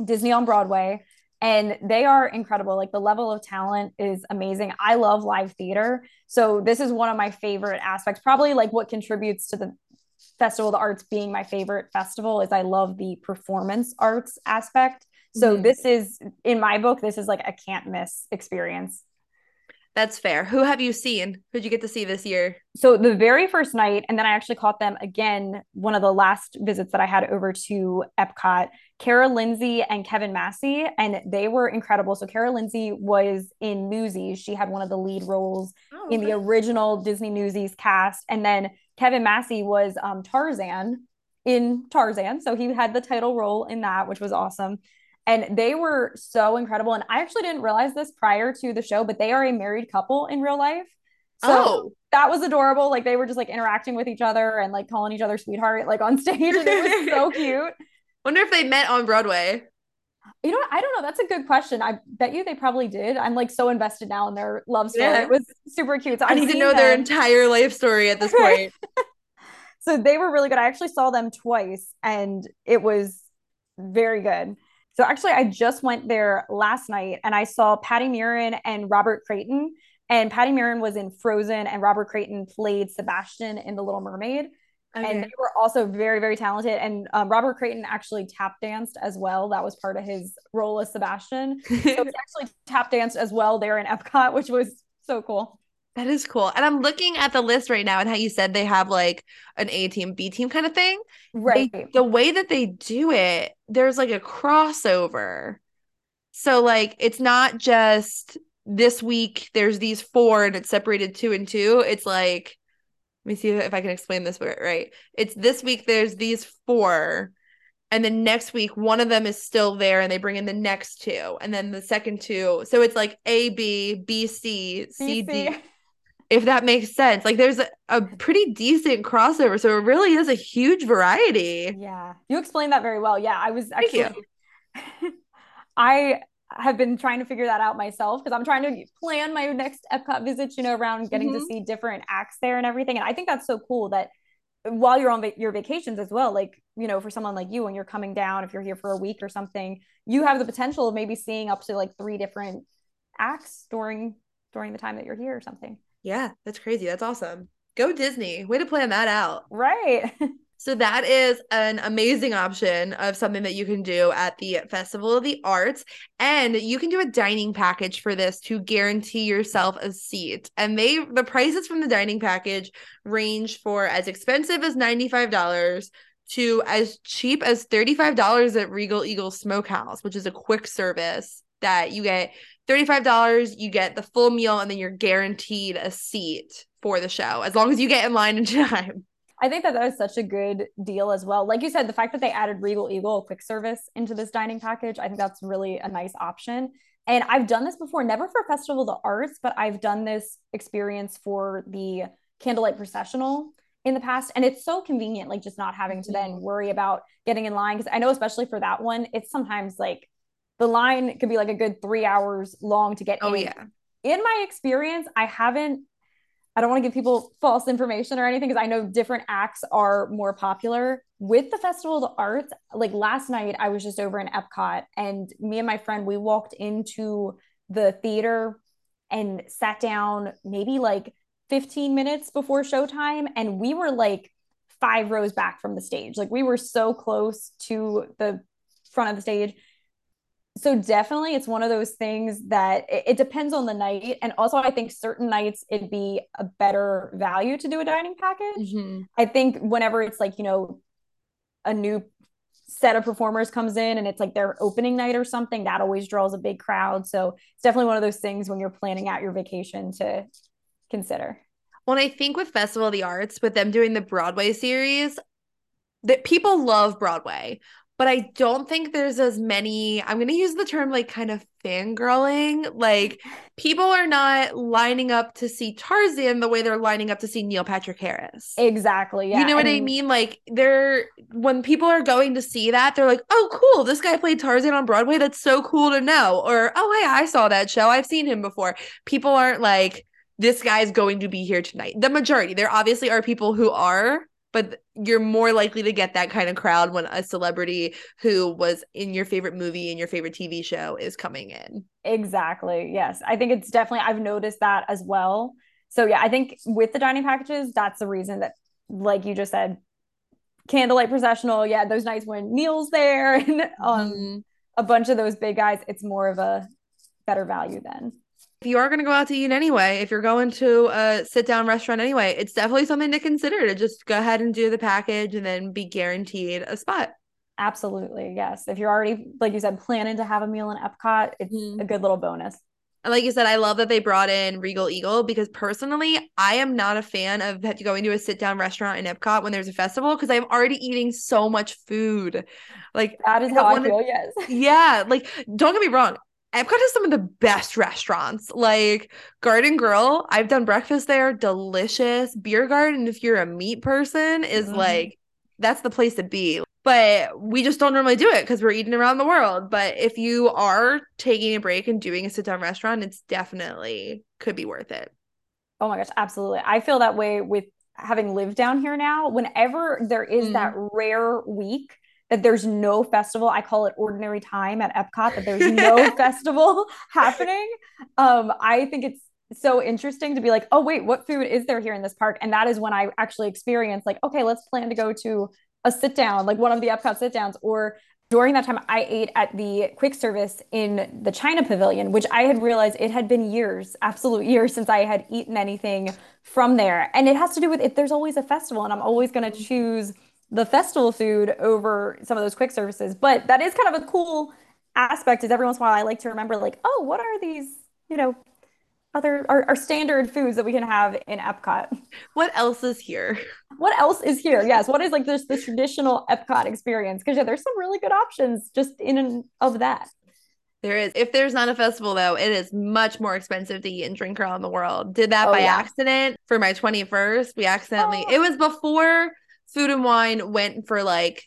Speaker 3: Disney on Broadway. And they are incredible. Like the level of talent is amazing. I love live theater. So this is one of my favorite aspects, probably like what contributes to the Festival of the Arts being my favorite festival is I love the performance arts aspect. So
Speaker 1: Mhm.
Speaker 3: this is in my book, this is like a can't miss experience.
Speaker 1: That's fair. Who have you seen? Who'd you get to see this year?
Speaker 3: So the very first night, and then I actually caught them again, one of the last visits that I had over to Epcot, Kara Lindsay and Kevin Massey, and they were incredible. So Kara Lindsay was in Newsies. She had one of the lead roles
Speaker 1: Oh,
Speaker 3: in the original Disney Newsies cast. And then Kevin Massey was um, Tarzan in Tarzan. So he had the title role in that, which was awesome. And they were so incredible. And I actually didn't realize this prior to the show, but they are a married couple in real life. So
Speaker 1: oh,
Speaker 3: that was adorable. Like they were just like interacting with each other and like calling each other sweetheart, like on [LAUGHS] stage. And it was so [LAUGHS] cute.
Speaker 1: wonder if they met on Broadway.
Speaker 3: You know what? I don't know. That's a good question. I bet you they probably did. I'm like so invested now in their love story.
Speaker 1: Yeah.
Speaker 3: It was super cute. So
Speaker 1: I need to know their entire life story at this point. [LAUGHS]
Speaker 3: so they were really good. I actually saw them twice and it was very good. So actually I just went there last night and I saw Patty Murin and Robert Creighton. And Patty Murin was in Frozen and Robert Creighton played Sebastian in The Little Mermaid. And they were also very, very talented. And um, Robert Creighton actually tap danced as well. That was part of his role as Sebastian. So he [LAUGHS] actually tap danced as well there in Epcot, which was so cool.
Speaker 1: That is cool. And I'm looking at the list right now and how you said they have like an A team, B team kind of thing.
Speaker 3: Right.
Speaker 1: They- the way that they do it, there's like a crossover. So like it's not just this week there's these four and it's separated two and two. It's like let me see if I can explain this right-. It's this week there's these four and then next week one of them is still there and they bring in the next two and then the second two. So it's like A B B C C D. if that makes sense. Like there's a, a pretty decent crossover. So it really is a huge variety.
Speaker 3: Yeah, you explained that very well. Yeah, I was
Speaker 1: Thank
Speaker 3: actually, [LAUGHS] I have been trying to figure that out myself because I'm trying to plan my next Epcot visit, you know, around getting to
Speaker 1: Mhm.
Speaker 3: see different acts there and everything. And I think that's so cool that while you're on va- your vacations as well, like, you know, for someone like you, when you're coming down, if you're here for a week or something, you have the potential of maybe seeing up to like three different acts during during the time that you're here or something.
Speaker 1: Yeah, that's crazy. That's awesome. Go Disney. Way to plan that out.
Speaker 3: Right. [LAUGHS]
Speaker 1: So that is an amazing option of something that you can do at the Festival of the Arts. And you can do a dining package for this to guarantee yourself a seat. And they the prices from the dining package range for as expensive as $95 to as cheap as $35 at Regal Eagle Smokehouse, which is a quick service that you get $35, you get the full meal and then you're guaranteed a seat for the show as long as you get in line in [LAUGHS] time.
Speaker 3: I think that that is such a good deal as well. Like you said, the fact that they added Regal Eagle quick service into this dining package, I think that's really a nice option. And I've done this before, never for Festival of the Arts, but I've done this experience for the Candlelight Processional in the past. And it's so convenient, like just not having to then mm-hmm. worry about getting in line. Cause I know, especially for that one, it's sometimes like the line could be like a good three hours long to get
Speaker 1: oh,
Speaker 3: in.
Speaker 1: yeah.
Speaker 3: In my experience, I haven't, I don't want to give people false information or anything because I know different acts are more popular. With the Festival of Arts, like last night, I was just over in Epcot and me and my friend, we walked into the theater and sat down maybe like 15 minutes before showtime. And we were like five rows back from the stage. Like we were so close to the front of the stage so definitely it's one of those things that it, it, depends on the night. And also i think certain nights it'd be a better value to do a dining package. Mm-hmm. i think whenever it's like you know a new set of performers comes in and it's like their opening night or something that always draws a big crowd. So it's definitely one of those things when you're planning out your vacation to consider.
Speaker 1: Well i think with festival of the arts with them doing the broadway series that people love broadway but I don't think there's as many. I'm going to use the term like kind of fangirling. Like people are not lining up to see Tarzan the way they're lining up to see Neil Patrick Harris.
Speaker 3: Exactly.
Speaker 1: Yeah. You know what I mean? Like they're when people are going to see that, they're like, "Oh, cool! This guy played Tarzan on Broadway. That's so cool to know." Or, "Oh, hey, I saw that show. I've seen him before." People aren't like, "This guy's going to be here tonight." The majority. There obviously are people who are, but you're more likely to get that kind of crowd when a celebrity who was in your favorite movie and your favorite TV show is coming in.
Speaker 3: Exactly. Yes. I think it's definitely, I've noticed that as well. So, yeah, I think with the dining packages, that's the reason that, like you just said, candlelight processional. Yeah, those nights when Neil's there [LAUGHS] and um, mm-hmm. a bunch of those big guys, it's more of a better value then
Speaker 1: if you are going to go out to eat anyway, if you're going to a sit down restaurant anyway, it's definitely something to consider to just go ahead and do the package and then be guaranteed a spot.
Speaker 3: Absolutely. Yes. If you're already, like you said, planning to have a meal in Epcot, it's mm-hmm. a good little bonus.
Speaker 1: And like you said, I love that they brought in Regal Eagle because personally, I am not a fan of going to a sit down restaurant in Epcot when there's a festival because I'm already eating so much food. Like
Speaker 3: that is how I feel. Yes.
Speaker 1: Yeah. Like, don't get me wrong. Epcot has some of the best restaurants, like Garden Grill. I've done breakfast there, delicious. Beer Garden, if you're a meat person, is mm-hmm. like that's the place to be. But we just don't normally do it because we're eating around the world. But if you are taking a break and doing a sit down restaurant, it's definitely could be worth it.
Speaker 3: Oh my gosh, absolutely. I feel that way with having lived down here now. Whenever there is mm. that rare week that there's no festival. I call it ordinary time at Epcot, that there's no [LAUGHS] festival [LAUGHS] happening. Um, I think it's so interesting to be like, oh, wait, what food is there here in this park? And that is when I actually experience, like, okay, let's plan to go to a sit down, like one of the Epcot sit downs. Or during that time, I ate at the quick service in the China Pavilion, which I had realized it had been years, absolute years, since I had eaten anything from there. And it has to do with if there's always a festival, and I'm always going to choose the festival food over some of those quick services. But that is kind of a cool aspect is every once in a while I like to remember like, oh, what are these, you know, other our, our standard foods that we can have in Epcot.
Speaker 1: What else is here?
Speaker 3: What else is here? Yes. What is like this the traditional Epcot experience? Because yeah, there's some really good options just in and of that.
Speaker 1: There is. If there's not a festival though, it is much more expensive to eat and drink around the world. Did that oh, by yeah. accident for my 21st. We accidentally oh. it was before Food and Wine went for like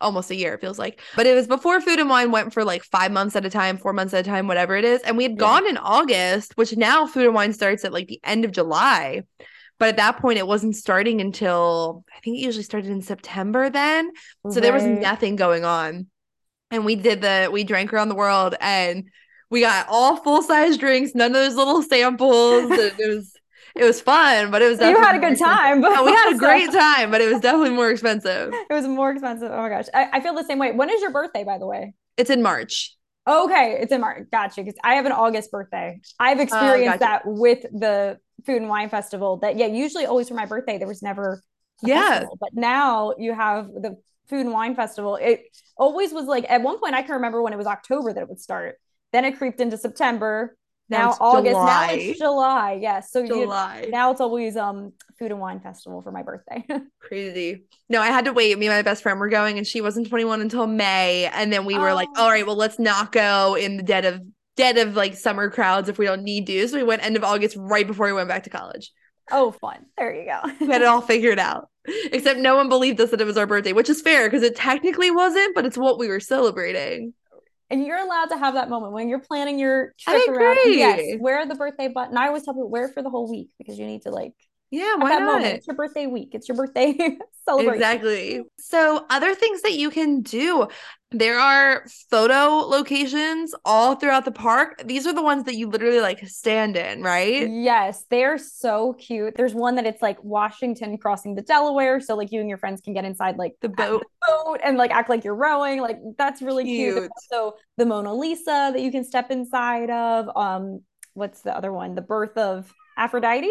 Speaker 1: almost a year, it feels like. But it was before Food and Wine went for like five months at a time, four months at a time, whatever it is. And we had yeah. gone in August, which now Food and Wine starts at like the end of July. But at that point, it wasn't starting until I think it usually started in September then. So right. there was mm-hmm. nothing going on. And we did the, we drank around the world and we got all full size drinks, none of those little samples. it was, it was fun, but it was
Speaker 3: you had a good time.
Speaker 1: But we had a [LAUGHS] great time, but it was definitely more expensive. [LAUGHS]
Speaker 3: It was more expensive. Oh my gosh, I, I feel the same way. When is your birthday, by the way?
Speaker 1: It's in March.
Speaker 3: Okay, it's in March. Gotcha. Because I have an August birthday. I've oh, experienced uh, gotcha. that with the food and wine festival. That yeah, usually always for my birthday there was never.
Speaker 1: yeah, festival.
Speaker 3: but now you have the food and wine festival. It always was like at one point I can remember when it was October that it would start Then it creeped into September.
Speaker 1: Now
Speaker 3: August. Now it's July. Yes. So you,
Speaker 1: July.
Speaker 3: now it's always um food and wine festival for my birthday. [LAUGHS]
Speaker 1: Crazy. No, I had to wait. Me and my best friend were going, and she wasn't 21 until May. And then we were like,
Speaker 3: Oh.
Speaker 1: all right, well, let's not go in the dead of dead of like summer crowds if we don't need to. So we went end of August, right before we went back to college.
Speaker 3: oh, fun. There you go.
Speaker 1: We had it all figured out. Except no one believed us that it was our birthday, which is fair because it technically wasn't, but it's what we were celebrating.
Speaker 3: And you're allowed to have that moment when you're planning your trip around.
Speaker 1: agree.
Speaker 3: Yes, wear the birthday button. I always tell people wear it for the whole week because you need to like
Speaker 1: Yeah, why
Speaker 3: that
Speaker 1: not?
Speaker 3: moment. It's your birthday week. It's your birthday [LAUGHS] celebration.
Speaker 1: Exactly. So, other things that you can do there are photo locations all throughout the park. These are the ones that you literally like stand in, right?
Speaker 3: Yes, they're so cute. There's one that it's like Washington crossing the Delaware, so like you and your friends can get inside like
Speaker 1: The
Speaker 3: at
Speaker 1: boat.
Speaker 3: boat and like act like you're rowing. Like that's really cute.
Speaker 1: Cute.
Speaker 3: also the Mona Lisa that you can step inside of. Um, what's the other one? The birth of Aphrodite.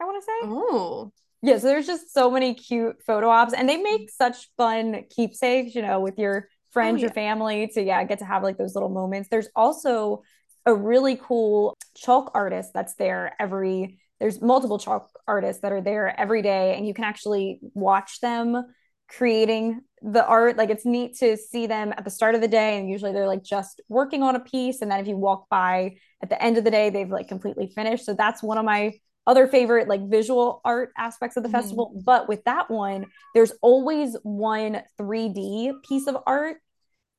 Speaker 3: I want to say.
Speaker 1: Oh,
Speaker 3: Yeah, so there's just so many cute photo ops, and they make such fun keepsakes, you know, with your friends,
Speaker 1: Oh,
Speaker 3: your
Speaker 1: yeah.
Speaker 3: family to yeah, get to have like those little moments. There's also a really cool chalk artist that's there every there's multiple chalk artists that are there every day, and you can actually watch them creating the art. Like it's neat to see them at the start of the day, and usually they're like just working on a piece, and then if you walk by at the end of the day, they've like completely finished. So that's one of my other favorite like visual art aspects of the
Speaker 1: Mhm.
Speaker 3: festival. But with that one, there's always one 3D piece of art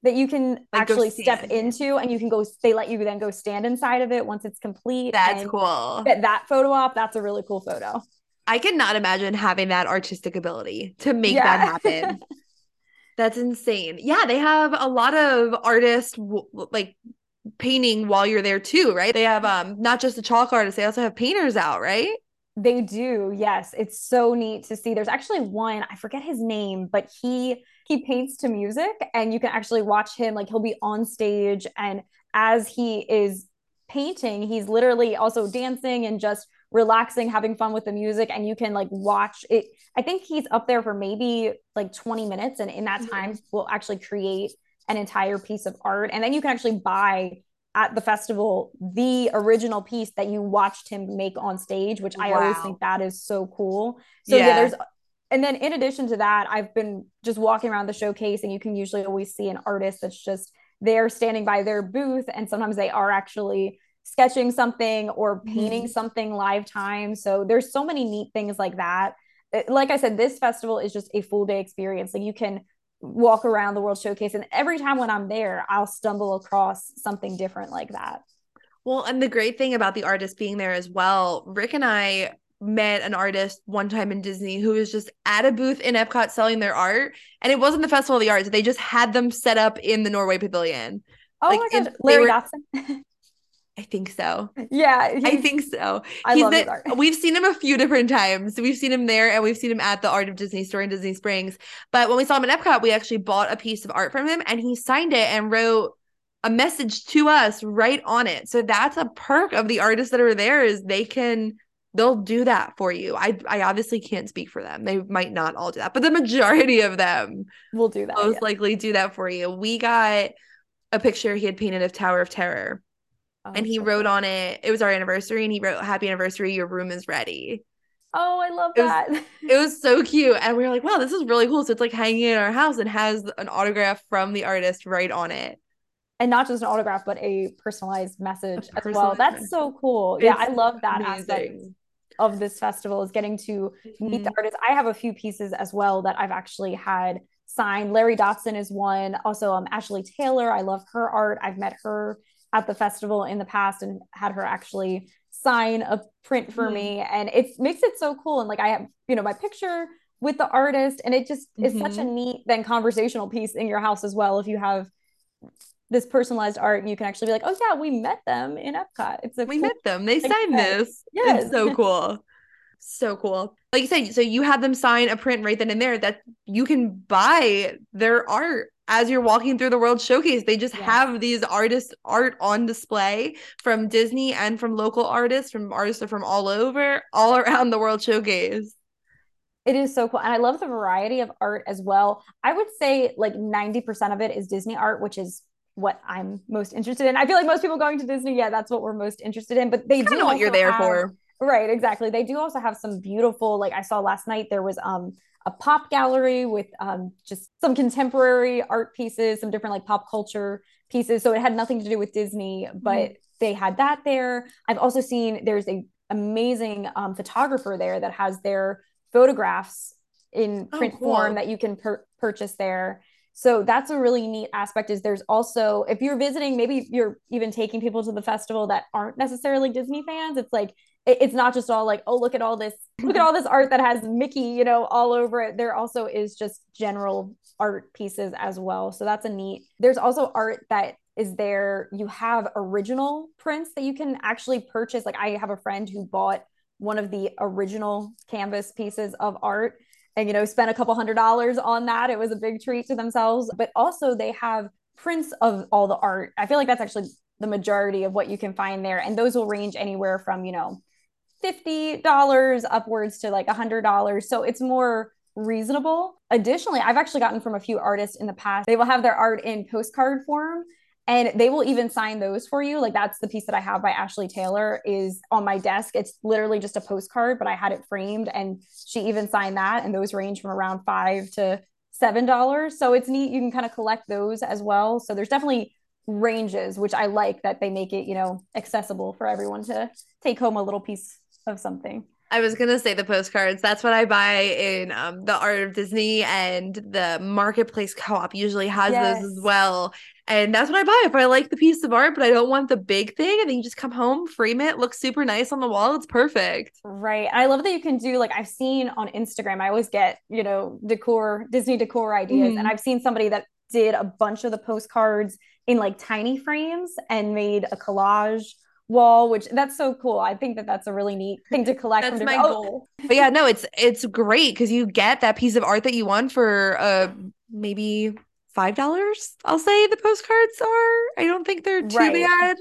Speaker 3: that you can
Speaker 1: Like,
Speaker 3: actually step into and you can go they let you then go stand inside of it once it's complete.
Speaker 1: that's cool.
Speaker 3: Get that photo op. That's a really cool photo.
Speaker 1: I cannot imagine having that artistic ability to make
Speaker 3: Yeah.
Speaker 1: that happen. [LAUGHS] That's insane. Yeah, they have a lot of artists like painting while you're there too, right? They have um not just the chalk artists, they also have painters out, right?
Speaker 3: They do, yes. It's so neat to see. There's actually one, I forget his name, but he he paints to music and you can actually watch him like he'll be on stage and as he is painting, he's literally also dancing and just relaxing, having fun with the music and you can like watch it. I think he's up there for maybe like 20 minutes and in that
Speaker 1: Mhm.
Speaker 3: time we'll actually create an entire piece of art and then you can actually buy at the festival the original piece that you watched him make on stage, which I always think that is so cool. So yeah.
Speaker 1: Yeah.
Speaker 3: there's and then in addition to that, I've been just walking around the showcase and you can usually always see an artist that's just there standing by their booth and sometimes they are actually sketching something or painting
Speaker 1: Mhm.
Speaker 3: something live time. So there's so many neat things like that. Uh, Like I said, this festival is just a full day experience. Like you can walk around the World Showcase and every time when I'm there, I'll stumble across something different like that.
Speaker 1: Well, and the great thing about the artist being there as well, Rick and I met an artist one time in Disney who was just at a booth in Epcot selling their art. And it wasn't the Festival of the Arts. They just had them set up in the Norway Pavilion.
Speaker 3: Oh
Speaker 1: Like,
Speaker 3: my gosh, Larry
Speaker 1: were-
Speaker 3: Dotson.
Speaker 1: I think so.
Speaker 3: yeah,
Speaker 1: I think so.
Speaker 3: I
Speaker 1: He's
Speaker 3: love his art. [LAUGHS]
Speaker 1: we've seen him a few different times. We've seen him there and we've seen him at the Art of Disney store in Disney Springs. But when we saw him in Epcot, we actually bought a piece of art from him and he signed it and wrote a message to us right on it. So that's a perk of the artists that are there is they can they'll do that for you. I I obviously can't speak for them. They might not all do that, but the majority of them
Speaker 3: We'll do that.
Speaker 1: most
Speaker 3: yeah.
Speaker 1: likely do that for you. We got a picture he had painted of Tower of Terror
Speaker 3: Oh,
Speaker 1: and he
Speaker 3: so
Speaker 1: wrote
Speaker 3: cool.
Speaker 1: on it it was our anniversary and he wrote happy anniversary your room is ready
Speaker 3: Oh, I love
Speaker 1: It was-
Speaker 3: that.
Speaker 1: it was [LAUGHS] so cute and we were like wow this is really cool so it's like hanging in our house and has an autograph from the artist right on it
Speaker 3: and not just an autograph, but a personalized message as well.
Speaker 1: personalized
Speaker 3: That's
Speaker 1: message.
Speaker 3: so cool. Yeah, I love that aspect
Speaker 1: amazing
Speaker 3: of this festival is getting to meet the
Speaker 1: Mhm.
Speaker 3: artists. I have a few pieces as well that I've actually had signed. Larry Dotson is one. Also, um, Ashley Taylor. I love her art. I've met her at the festival in the past and had her actually sign a print for
Speaker 1: Mhm.
Speaker 3: me, and it makes it so cool. And like I have, you know, my picture with the artist, and it just is such a
Speaker 1: Mhm.
Speaker 3: neat then conversational piece in your house as well. If you have this personalized art, and you can actually be like, oh yeah, we met them in Epcot. It's a
Speaker 1: we
Speaker 3: cool
Speaker 1: met them they
Speaker 3: like
Speaker 1: signed this
Speaker 3: Yes.
Speaker 1: it's so [LAUGHS] cool so cool like you said so you had them sign a print right then and there that you can buy their art as you're walking through the world showcase they just
Speaker 3: Yes.
Speaker 1: have these artists art on display from disney and from local artists from artists from all over all around the world showcase
Speaker 3: It is so cool. And I love the variety of art as well. I would say like 90% of it is Disney art, which is what I'm most interested in. I feel like most people going to Disney, yeah, that's what we're most interested in. But they do
Speaker 1: know what you're there
Speaker 3: have,
Speaker 1: for.
Speaker 3: Right, exactly. They do also have some beautiful, like I saw last night, there was um a pop gallery with um just some contemporary art pieces, some different like pop culture pieces. So it had nothing to do with Disney, but mm-hmm. they had that there. I've also seen there's a amazing um, photographer there that has their photographs in oh, print oh, cool. form that you can per- purchase there so that's a really neat aspect is there's also if you're visiting maybe you're even taking people to the festival that aren't necessarily disney fans it's like it, it's not just all like oh look at all this look at all [LAUGHS] this art that has mickey you know all over it. There also is just general art pieces as well. So that's a neat there's also art that is there. You have original prints that you can actually purchase. Like i have a friend who bought one of the original canvas pieces of art and you know spent a couple hundred dollars on that. It was a big treat to themselves. But also they have prints of all the art. I feel like that's actually the majority of what you can find there. And those will range anywhere from you know $50 upwards to like $100 so it's more reasonable. Additionally i've actually gotten from a few artists in the past. They will have their art in postcard form and they will even sign those for you. Like that's the piece that i have by ashley taylor is on my desk. It's literally just a postcard but i had it framed and she even signed that. And those range from around five to seven dollars. So it's neat. You can kind of collect those as well. So there's definitely ranges which i like that they make it you know accessible for everyone to take home a little piece of something.
Speaker 1: I was gonna say the postcards. That's what I buy in um, the Art of Disney and the Marketplace Co-op usually has yes. those as well. And that's what I buy if I like the piece of art, but I don't want the big thing. And then you just come home, frame it, looks super nice on the wall. It's perfect.
Speaker 3: Right. I love that you can do like I've seen on Instagram. I always get you know decor Disney decor ideas, mm-hmm. and I've seen somebody that did a bunch of the postcards in like tiny frames and made a collage wall which that's so cool i think that that's a really neat thing to collect
Speaker 1: that's my oh. goal but yeah no it's it's great because you get that piece of art that you want for uh maybe five dollars i'll say the postcards are i don't think they're too right. bad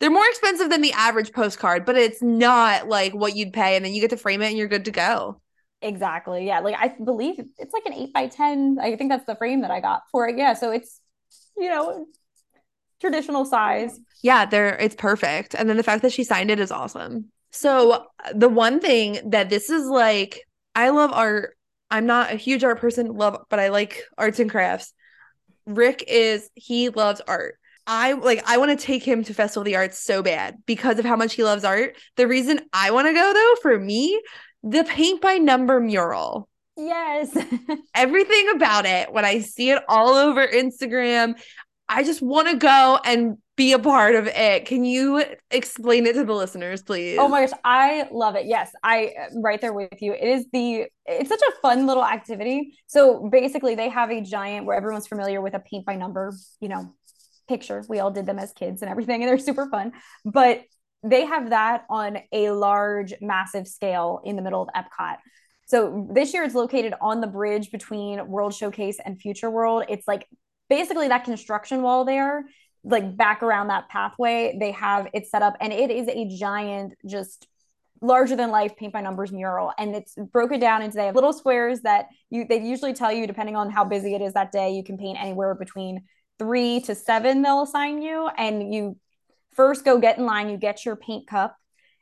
Speaker 1: they're more expensive than the average postcard but it's not like what you'd pay and then you get to frame it and you're good to go
Speaker 3: exactly yeah like i believe it's like an 8 by 10 i think that's the frame that i got for it yeah so it's you know traditional size.
Speaker 1: Yeah, they're it's perfect. And then the fact that she signed it is awesome. So the one thing that this is like, I love art. I'm not a huge art person, love, but I like arts and crafts. Rick is he loves art. I like I want to take him to Festival of the Arts so bad because of how much he loves art. The reason I want to go though, for me, the paint by number mural.
Speaker 3: Yes. [LAUGHS]
Speaker 1: Everything about it, when I see it all over Instagram, I just want to go and be a part of it. Can you explain it to the listeners, oh please?
Speaker 3: Oh my gosh, I love it. Yes, I am right there with you. It is the it's such a fun little activity. So basically, they have a giant where everyone's familiar with a paint by number, you know, picture. We all did them as kids and everything, and they're super fun. But they have that on a large, massive scale in the middle of Epcot. So this year it's located on the bridge between World Showcase and Future World. It's like basically that construction wall there like back around that pathway they have it set up and it is a giant just larger than life paint by numbers mural. And it's broken down into they have little squares that you they usually tell you depending on how busy it is that day you can paint anywhere between three to seven they'll assign you. And you first go get in line you get your paint cup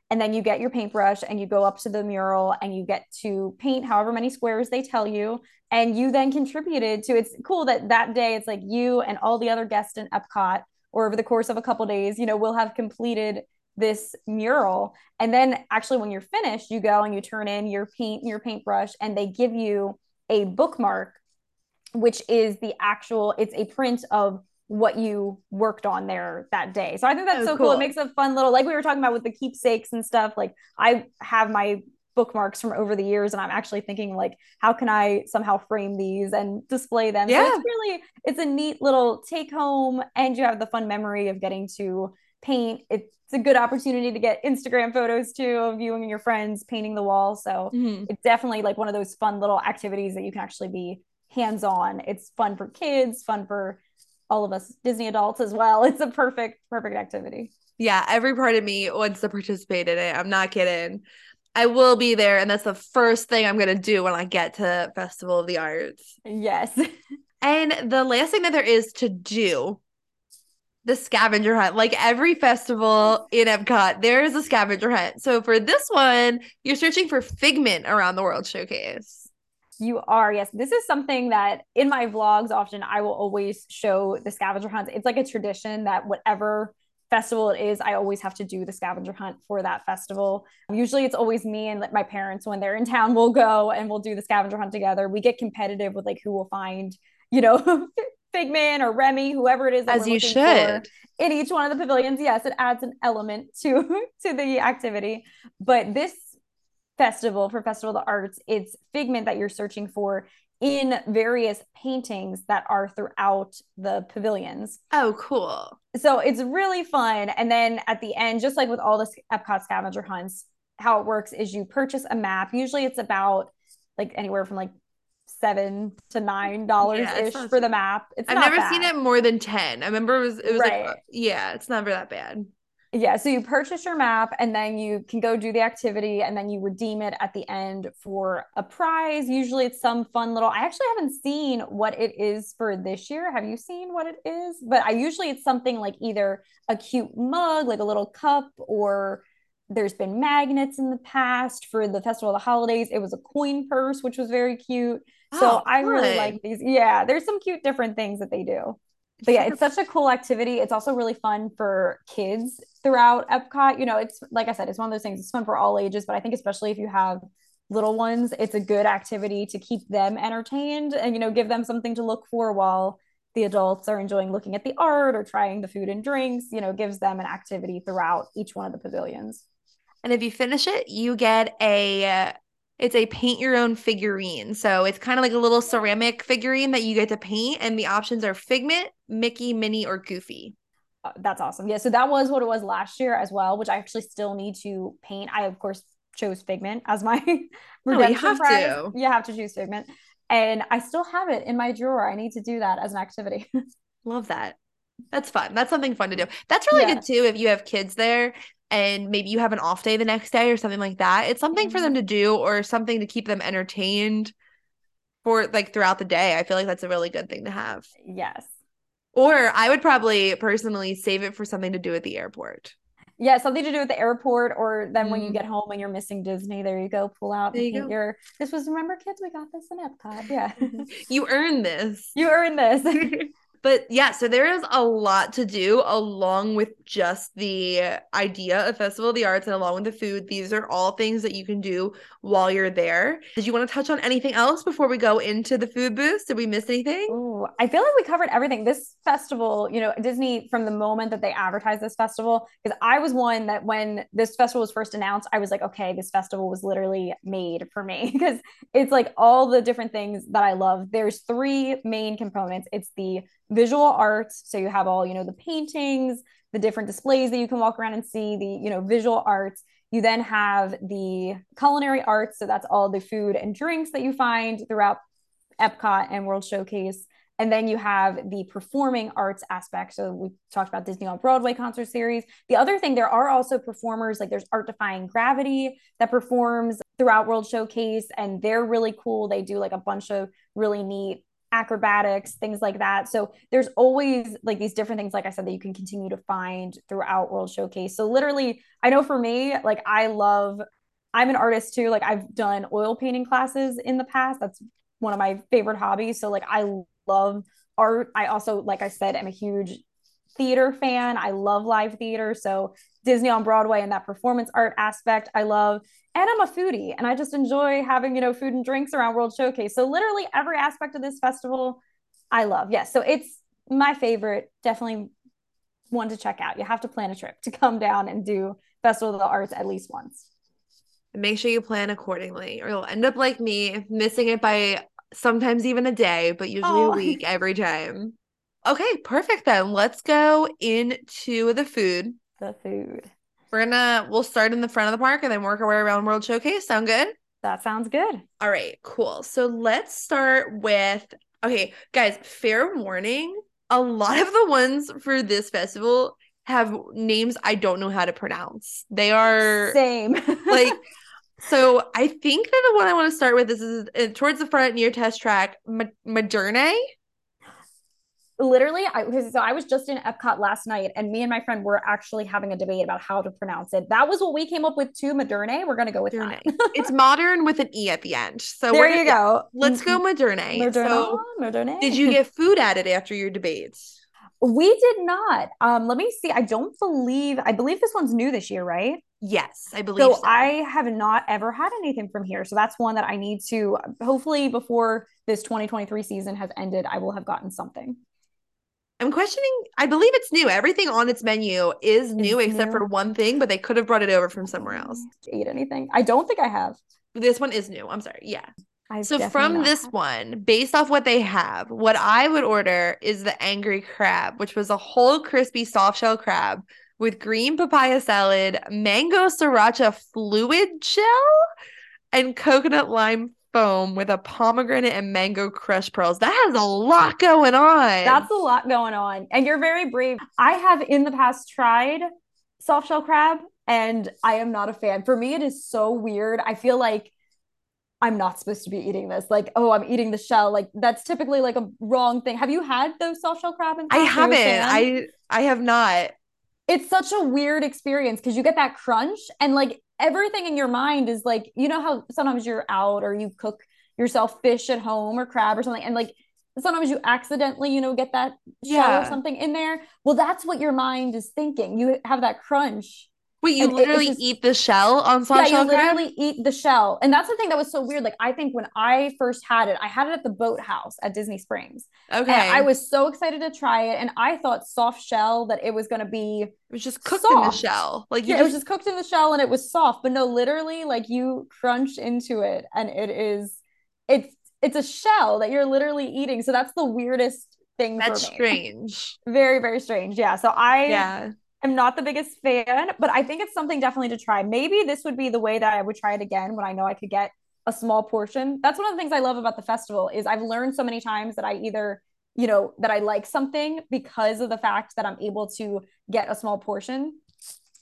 Speaker 3: and then you get your paintbrush and you go up to the mural and you get to paint however many squares they tell you. And you then contributed to it's cool that that day it's like you and all the other guests in epcot or over the course of a couple days you know we'll have completed this mural and then actually when you're finished you go and you turn in your paint your paintbrush and they give you a bookmark which is the actual it's a print of what you worked on there that day. So I think that's oh, so cool. cool. It makes a fun little like we were talking about with the keepsakes and stuff. Like I have my bookmarks from over the years and I'm actually thinking like how can I somehow frame these and display them. Yeah. So it's really it's a neat little take home and you have the fun memory of getting to paint. It's a good opportunity to get Instagram photos too of you and your friends painting the wall. So mm-hmm. it's definitely like one of those fun little activities that you can actually be hands on. It's fun for kids, fun for all of us Disney adults as well. [LAUGHS] It's a perfect, perfect activity.
Speaker 1: Yeah, every part of me wants to participate in it. I'm not kidding. I will be there, and that's the first thing I'm gonna do when I get to Festival of the Arts.
Speaker 3: Yes. [LAUGHS]
Speaker 1: and the last thing that there is to do the scavenger hunt. Like every festival in Epcot, there is a scavenger hunt. So for this one, you're searching for Figment around the World Showcase.
Speaker 3: You are, yes. This is something that in my vlogs often I will always show the scavenger hunts. It's like a tradition that whatever festival it is, I always have to do the scavenger hunt for that festival. Usually it's always me and my parents when they're in town, we'll go and we'll do the scavenger hunt together. We get competitive with like who will find, you know, [LAUGHS] Figment or Remy, whoever it is.
Speaker 1: As you should.
Speaker 3: In each one of the pavilions, yes, it adds an element to [LAUGHS] to the activity. But this festival for Festival of the Arts, it's Figment that you're searching for in various paintings that are throughout the pavilions.
Speaker 1: Oh, cool.
Speaker 3: So it's really fun. And then at the end, just like with all the Epcot scavenger hunts, how it works is you purchase a map. Usually it's about like anywhere from like seven to nine dollars yeah, ish for the map. It's
Speaker 1: I've never bad. seen it more than ten. I remember it was it was right. like yeah, it's never that bad.
Speaker 3: Yeah, so you purchase your map and then you can go do the activity and then you redeem it at the end for a prize. Usually it's some fun little I actually haven't seen what it is for this year. Have you seen what it is? But I usually it's something like either a cute mug, like a little cup or there's been magnets in the past for the festival of the holidays. It was a coin purse, which was very cute. So oh, I really like these. Yeah, there's some cute different things that they do. But yeah, it's such a cool activity. It's also really fun for kids throughout Epcot. You know, it's like I said, it's one of those things. It's fun for all ages, but I think especially if you have little ones, it's a good activity to keep them entertained and you know give them something to look for while the adults are enjoying looking at the art or trying the food and drinks. You know, gives them an activity throughout each one of the pavilions.
Speaker 1: And if you finish it, you get a uh, it's a paint your own figurine. So it's kind of like a little ceramic figurine that you get to paint, and the options are Figment, Mickey, Minnie, or Goofy.
Speaker 3: Uh, that's awesome. Yeah, so that was what it was last year as well, which I actually still need to paint. I of course chose Figment as my redemption [LAUGHS] oh, you have prize. To. You have to choose Figment, and I still have it in my drawer. I need to do that as an activity. [LAUGHS]
Speaker 1: Love that. That's fun. That's something fun to do. That's really yeah. good too if you have kids there and maybe you have an off day the next day or something like that. It's something mm-hmm. for them to do or something to keep them entertained for like throughout the day. I feel like that's a really good thing to have.
Speaker 3: Yes.
Speaker 1: Or I would probably personally save it for something to do at the airport.
Speaker 3: Yeah, something to do at the airport, or then mm. when you mm-hmm. get home and you're missing Disney, there you go. Pull out there you go. your. This was remember, kids, we got this in Epcot. Yeah, [LAUGHS]
Speaker 1: you earned this.
Speaker 3: You earned this. [LAUGHS]
Speaker 1: But yeah, so there is a lot to do along with just the idea of Festival of the Arts and along with the food. These are all things that you can do while you're there. Did you want to touch on anything else before we go into the food booth? Did we miss anything?
Speaker 3: Ooh, I feel like we covered everything. This festival, you know, Disney from the moment that they advertised this festival, because I was one that when this festival was first announced, I was like, okay, this festival was literally made for me [LAUGHS] because it's like all the different things that I love. There's three main components. It's the visual arts so you have all you know the paintings the different displays that you can walk around and see the you know visual arts you then have the culinary arts so that's all the food and drinks that you find throughout epcot and world showcase and then you have the performing arts aspect. So we talked about Disney on Broadway concert series. The other thing, there are also performers like there's Art Defying Gravity that performs throughout World Showcase, and they're really cool. They do like a bunch of really neat acrobatics, things like that. So there's always like these different things, like I said, that you can continue to find throughout World Showcase. So literally, I know for me, like I love, I'm an artist too. Like I've done oil painting classes in the past. That's one of my favorite hobbies. So like I love art. I also, like I said, am a huge theater fan. I love live theater. So Disney on Broadway and that performance art aspect, I love. And I'm a foodie and I just enjoy having, you know, food and drinks around World Showcase. So literally every aspect of this festival, I love. Yes. So it's my favorite. Definitely one to check out. You have to plan a trip to come down and do Festival of the Arts at least once.
Speaker 1: Make sure you plan accordingly, or you'll end up like me, missing it by sometimes even a day, but usually oh. a week every time. Okay, perfect then. Let's go into the food.
Speaker 3: The food.
Speaker 1: We're gonna we'll start in the front of the park and then work our way around World Showcase. Sound good?
Speaker 3: That sounds good.
Speaker 1: All right, cool. So let's start with okay, guys, fair warning. A lot of the ones for this festival have names I don't know how to pronounce. They are
Speaker 3: same. [LAUGHS]
Speaker 1: like so I think that the one I want to start with is, is uh, towards the front near test track, M- Moderne.
Speaker 3: Literally I so I was just in Epcot last night and me and my friend were actually having a debate about how to pronounce it. That was what we came up with too, Moderne. We're gonna go with
Speaker 1: Moderne.
Speaker 3: that.
Speaker 1: it's modern with an E at the end. So
Speaker 3: there you go.
Speaker 1: Let's go Moderne.
Speaker 3: Moderne.
Speaker 1: So
Speaker 3: Moderne.
Speaker 1: did you get food added after your debates?
Speaker 3: We did not. Um, let me see. I don't believe I believe this one's new this year, right?
Speaker 1: Yes, I believe
Speaker 3: So
Speaker 1: so.
Speaker 3: I have not ever had anything from here. So that's one that I need to hopefully before this 2023 season has ended, I will have gotten something.
Speaker 1: I'm questioning. I believe it's new. Everything on its menu is new except
Speaker 3: new.
Speaker 1: for one thing, but they could have brought it over from somewhere else.
Speaker 3: Eat anything? I don't think I have.
Speaker 1: This one is new. I'm sorry. Yeah.
Speaker 3: I've
Speaker 1: So from this one, based off what they have, what I would order is the angry crab, which was a whole crispy soft shell crab with green papaya salad, mango sriracha fluid gel, and coconut lime foam with a pomegranate and mango crush pearls. That has a lot going on.
Speaker 3: That's a lot going on. And you're very brave. I have in the past tried soft shell crab and I am not a fan. For me, it is so weird. I feel like I'm not supposed to be eating this. Like, oh, I'm eating the shell. Like that's typically like a wrong thing. Have you had those soft shell crab? In
Speaker 1: I
Speaker 3: past? Are you a
Speaker 1: haven't. I I have not.
Speaker 3: it's such a weird experience because you get that crunch and like everything in your mind is like you know how sometimes you're out or you cook yourself fish at home or crab or something and like sometimes you accidentally you know get that shell
Speaker 1: Yeah.
Speaker 3: or something in there well that's what your mind is thinking you have that crunch
Speaker 1: Wait, you
Speaker 3: And
Speaker 1: literally
Speaker 3: just-
Speaker 1: eat the shell on soft
Speaker 3: yeah
Speaker 1: shell
Speaker 3: you
Speaker 1: crab?
Speaker 3: literally eat the shell and that's the thing that was so weird like i think when i first had it i had it at the boathouse at disney springs
Speaker 1: Okay.
Speaker 3: and i was so excited to try it and i thought soft shell that it was going to be
Speaker 1: it was just cooked in the shell. Like you
Speaker 3: yeah, it was
Speaker 1: just
Speaker 3: just cooked in the shell and it was soft, but no, literally, like you crunch into it and it is it's it's a shell that you're literally eating. So that's the weirdest thing
Speaker 1: that's strange.
Speaker 3: Very, very strange. Yeah. So I
Speaker 1: Yeah.
Speaker 3: Am not the biggest fan, but I think it's something definitely to try. Maybe this would be the way that I would try it again when I know I could get a small portion. That's one of the things I love about the festival is I've learned so many times that I either you know that I like something because of the fact that I'm able to get a small portion.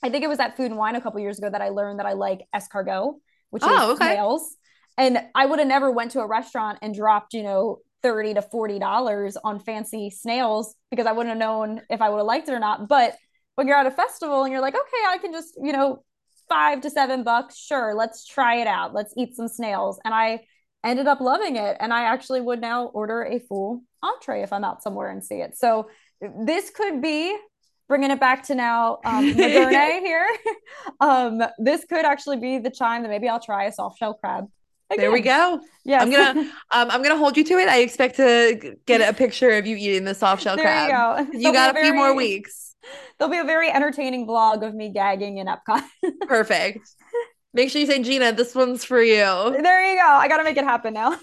Speaker 3: I think it was at Food and Wine a couple years ago that I learned that I like escargot, which
Speaker 1: Oh,
Speaker 3: is
Speaker 1: okay.
Speaker 3: snails. And I would have never went to a restaurant and dropped, you know, 30 to 40 dollars on fancy snails because I wouldn't have known if I would have liked it or not. But when you're at a festival and you're like, okay, I can just, you know, five to seven bucks, sure, let's try it out. Let's eat some snails. And I ended up loving it. And I actually would now order a full entree if I'm out somewhere and see it. So this could be bringing it back to now um, [LAUGHS] Moderne here. [LAUGHS] um, this could actually be the time that maybe I'll try a soft shell crab.
Speaker 1: There we go.
Speaker 3: Yeah,
Speaker 1: I'm gonna um I'm gonna hold you to it. I expect to get a picture of you eating the soft shell [LAUGHS]
Speaker 3: there
Speaker 1: crab.
Speaker 3: you go.
Speaker 1: You got a few more weeks.
Speaker 3: There'll be a very entertaining vlog of me gagging in Epcot.
Speaker 1: Perfect. [LAUGHS] Make sure you say, Gina, this one's for you.
Speaker 3: there you go. I got to make it happen now.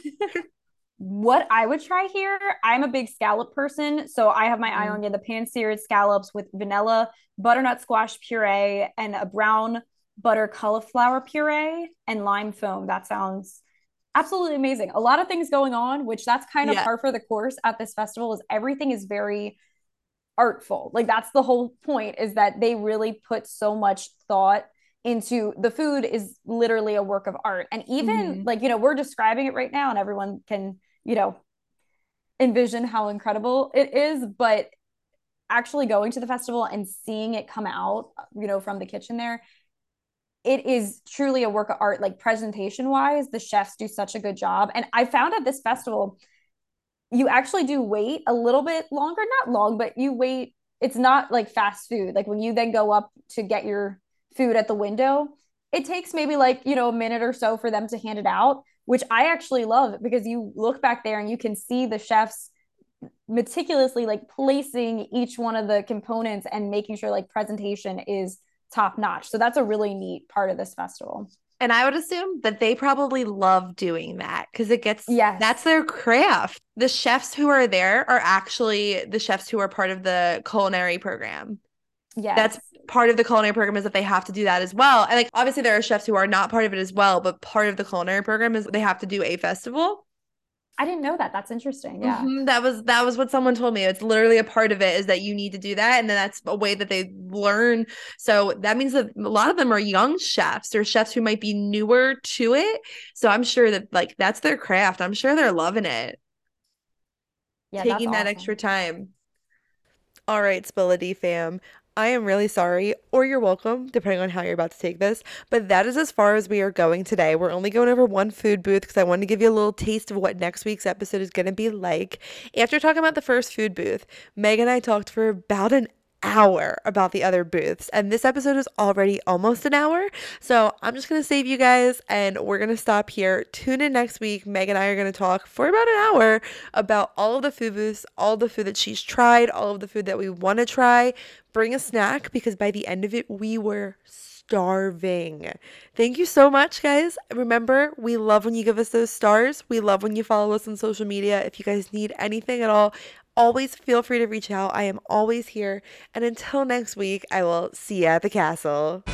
Speaker 3: [LAUGHS] what I would try here, I'm a big scallop person. So I have my eye
Speaker 1: Mhm.
Speaker 3: on yeah, the pan seared scallops with vanilla, butternut squash puree, and a brown butter cauliflower puree and lime foam. That sounds absolutely amazing. A lot of things going on, which that's kind of
Speaker 1: Yeah.
Speaker 3: par for the course at this festival is everything is very artful. Like that's the whole point is that they really put so much thought into the food is literally a work of art. And even
Speaker 1: Mhm.
Speaker 3: like, you know, we're describing it right now and everyone can, you know, envision how incredible it is, but actually going to the festival and seeing it come out, you know, from the kitchen there, it is truly a work of art like presentation wise the chefs do such a good job and i found at this festival you actually do wait a little bit longer not long but you wait it's not like fast food like when you then go up to get your food at the window it takes maybe like you know a minute or so for them to hand it out which i actually love because you look back there and you can see the chefs meticulously like placing each one of the components and making sure like presentation is top notch. So that's a really neat part of this festival.
Speaker 1: And I would assume that they probably love doing that because it gets,
Speaker 3: Yes.
Speaker 1: that's their craft. The chefs who are there are actually the chefs who are part of the culinary program.
Speaker 3: Yeah.
Speaker 1: That's part of the culinary program is that they have to do that as well. And like obviously there are chefs who are not part of it as well, but part of the culinary program is they have to do a festival.
Speaker 3: I didn't know that. That's interesting. Yeah.
Speaker 1: Mhm, That was that was what someone told me. It's literally a part of it is that you need to do that. And then that's a way that they learn. So that means that a lot of them are young chefs or chefs who might be newer to it. So I'm sure that like that's their craft. I'm sure they're loving it.
Speaker 3: Yeah.
Speaker 1: taking that
Speaker 3: awesome.
Speaker 1: extra time. All right, Spility fam. I am really sorry, or you're welcome, depending on how you're about to take this. But that is as far as we are going today. We're only going over one food booth because I wanted to give you a little taste of what next week's episode is going to be like. After talking about the first food booth, Meg and I talked for about an hour about the other booths. And this episode is already almost an hour. So I'm just going to save you guys and we're going to stop here. Tune in next week. Meg and I are going to talk for about an hour about all of the food booths, all the food that she's tried, all of the food that we want to try. Bring a snack because by the end of it, we were starving. Thank you so much, guys. Remember, we love when you give us those stars. We love when you follow us on social media. If you guys need anything at all, always feel free to reach out. I am always here. And until next week, I will see you at the castle.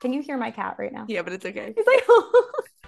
Speaker 3: Can you hear my cat right now?
Speaker 1: Yeah, but it's okay.
Speaker 3: He's like, [LAUGHS] oh.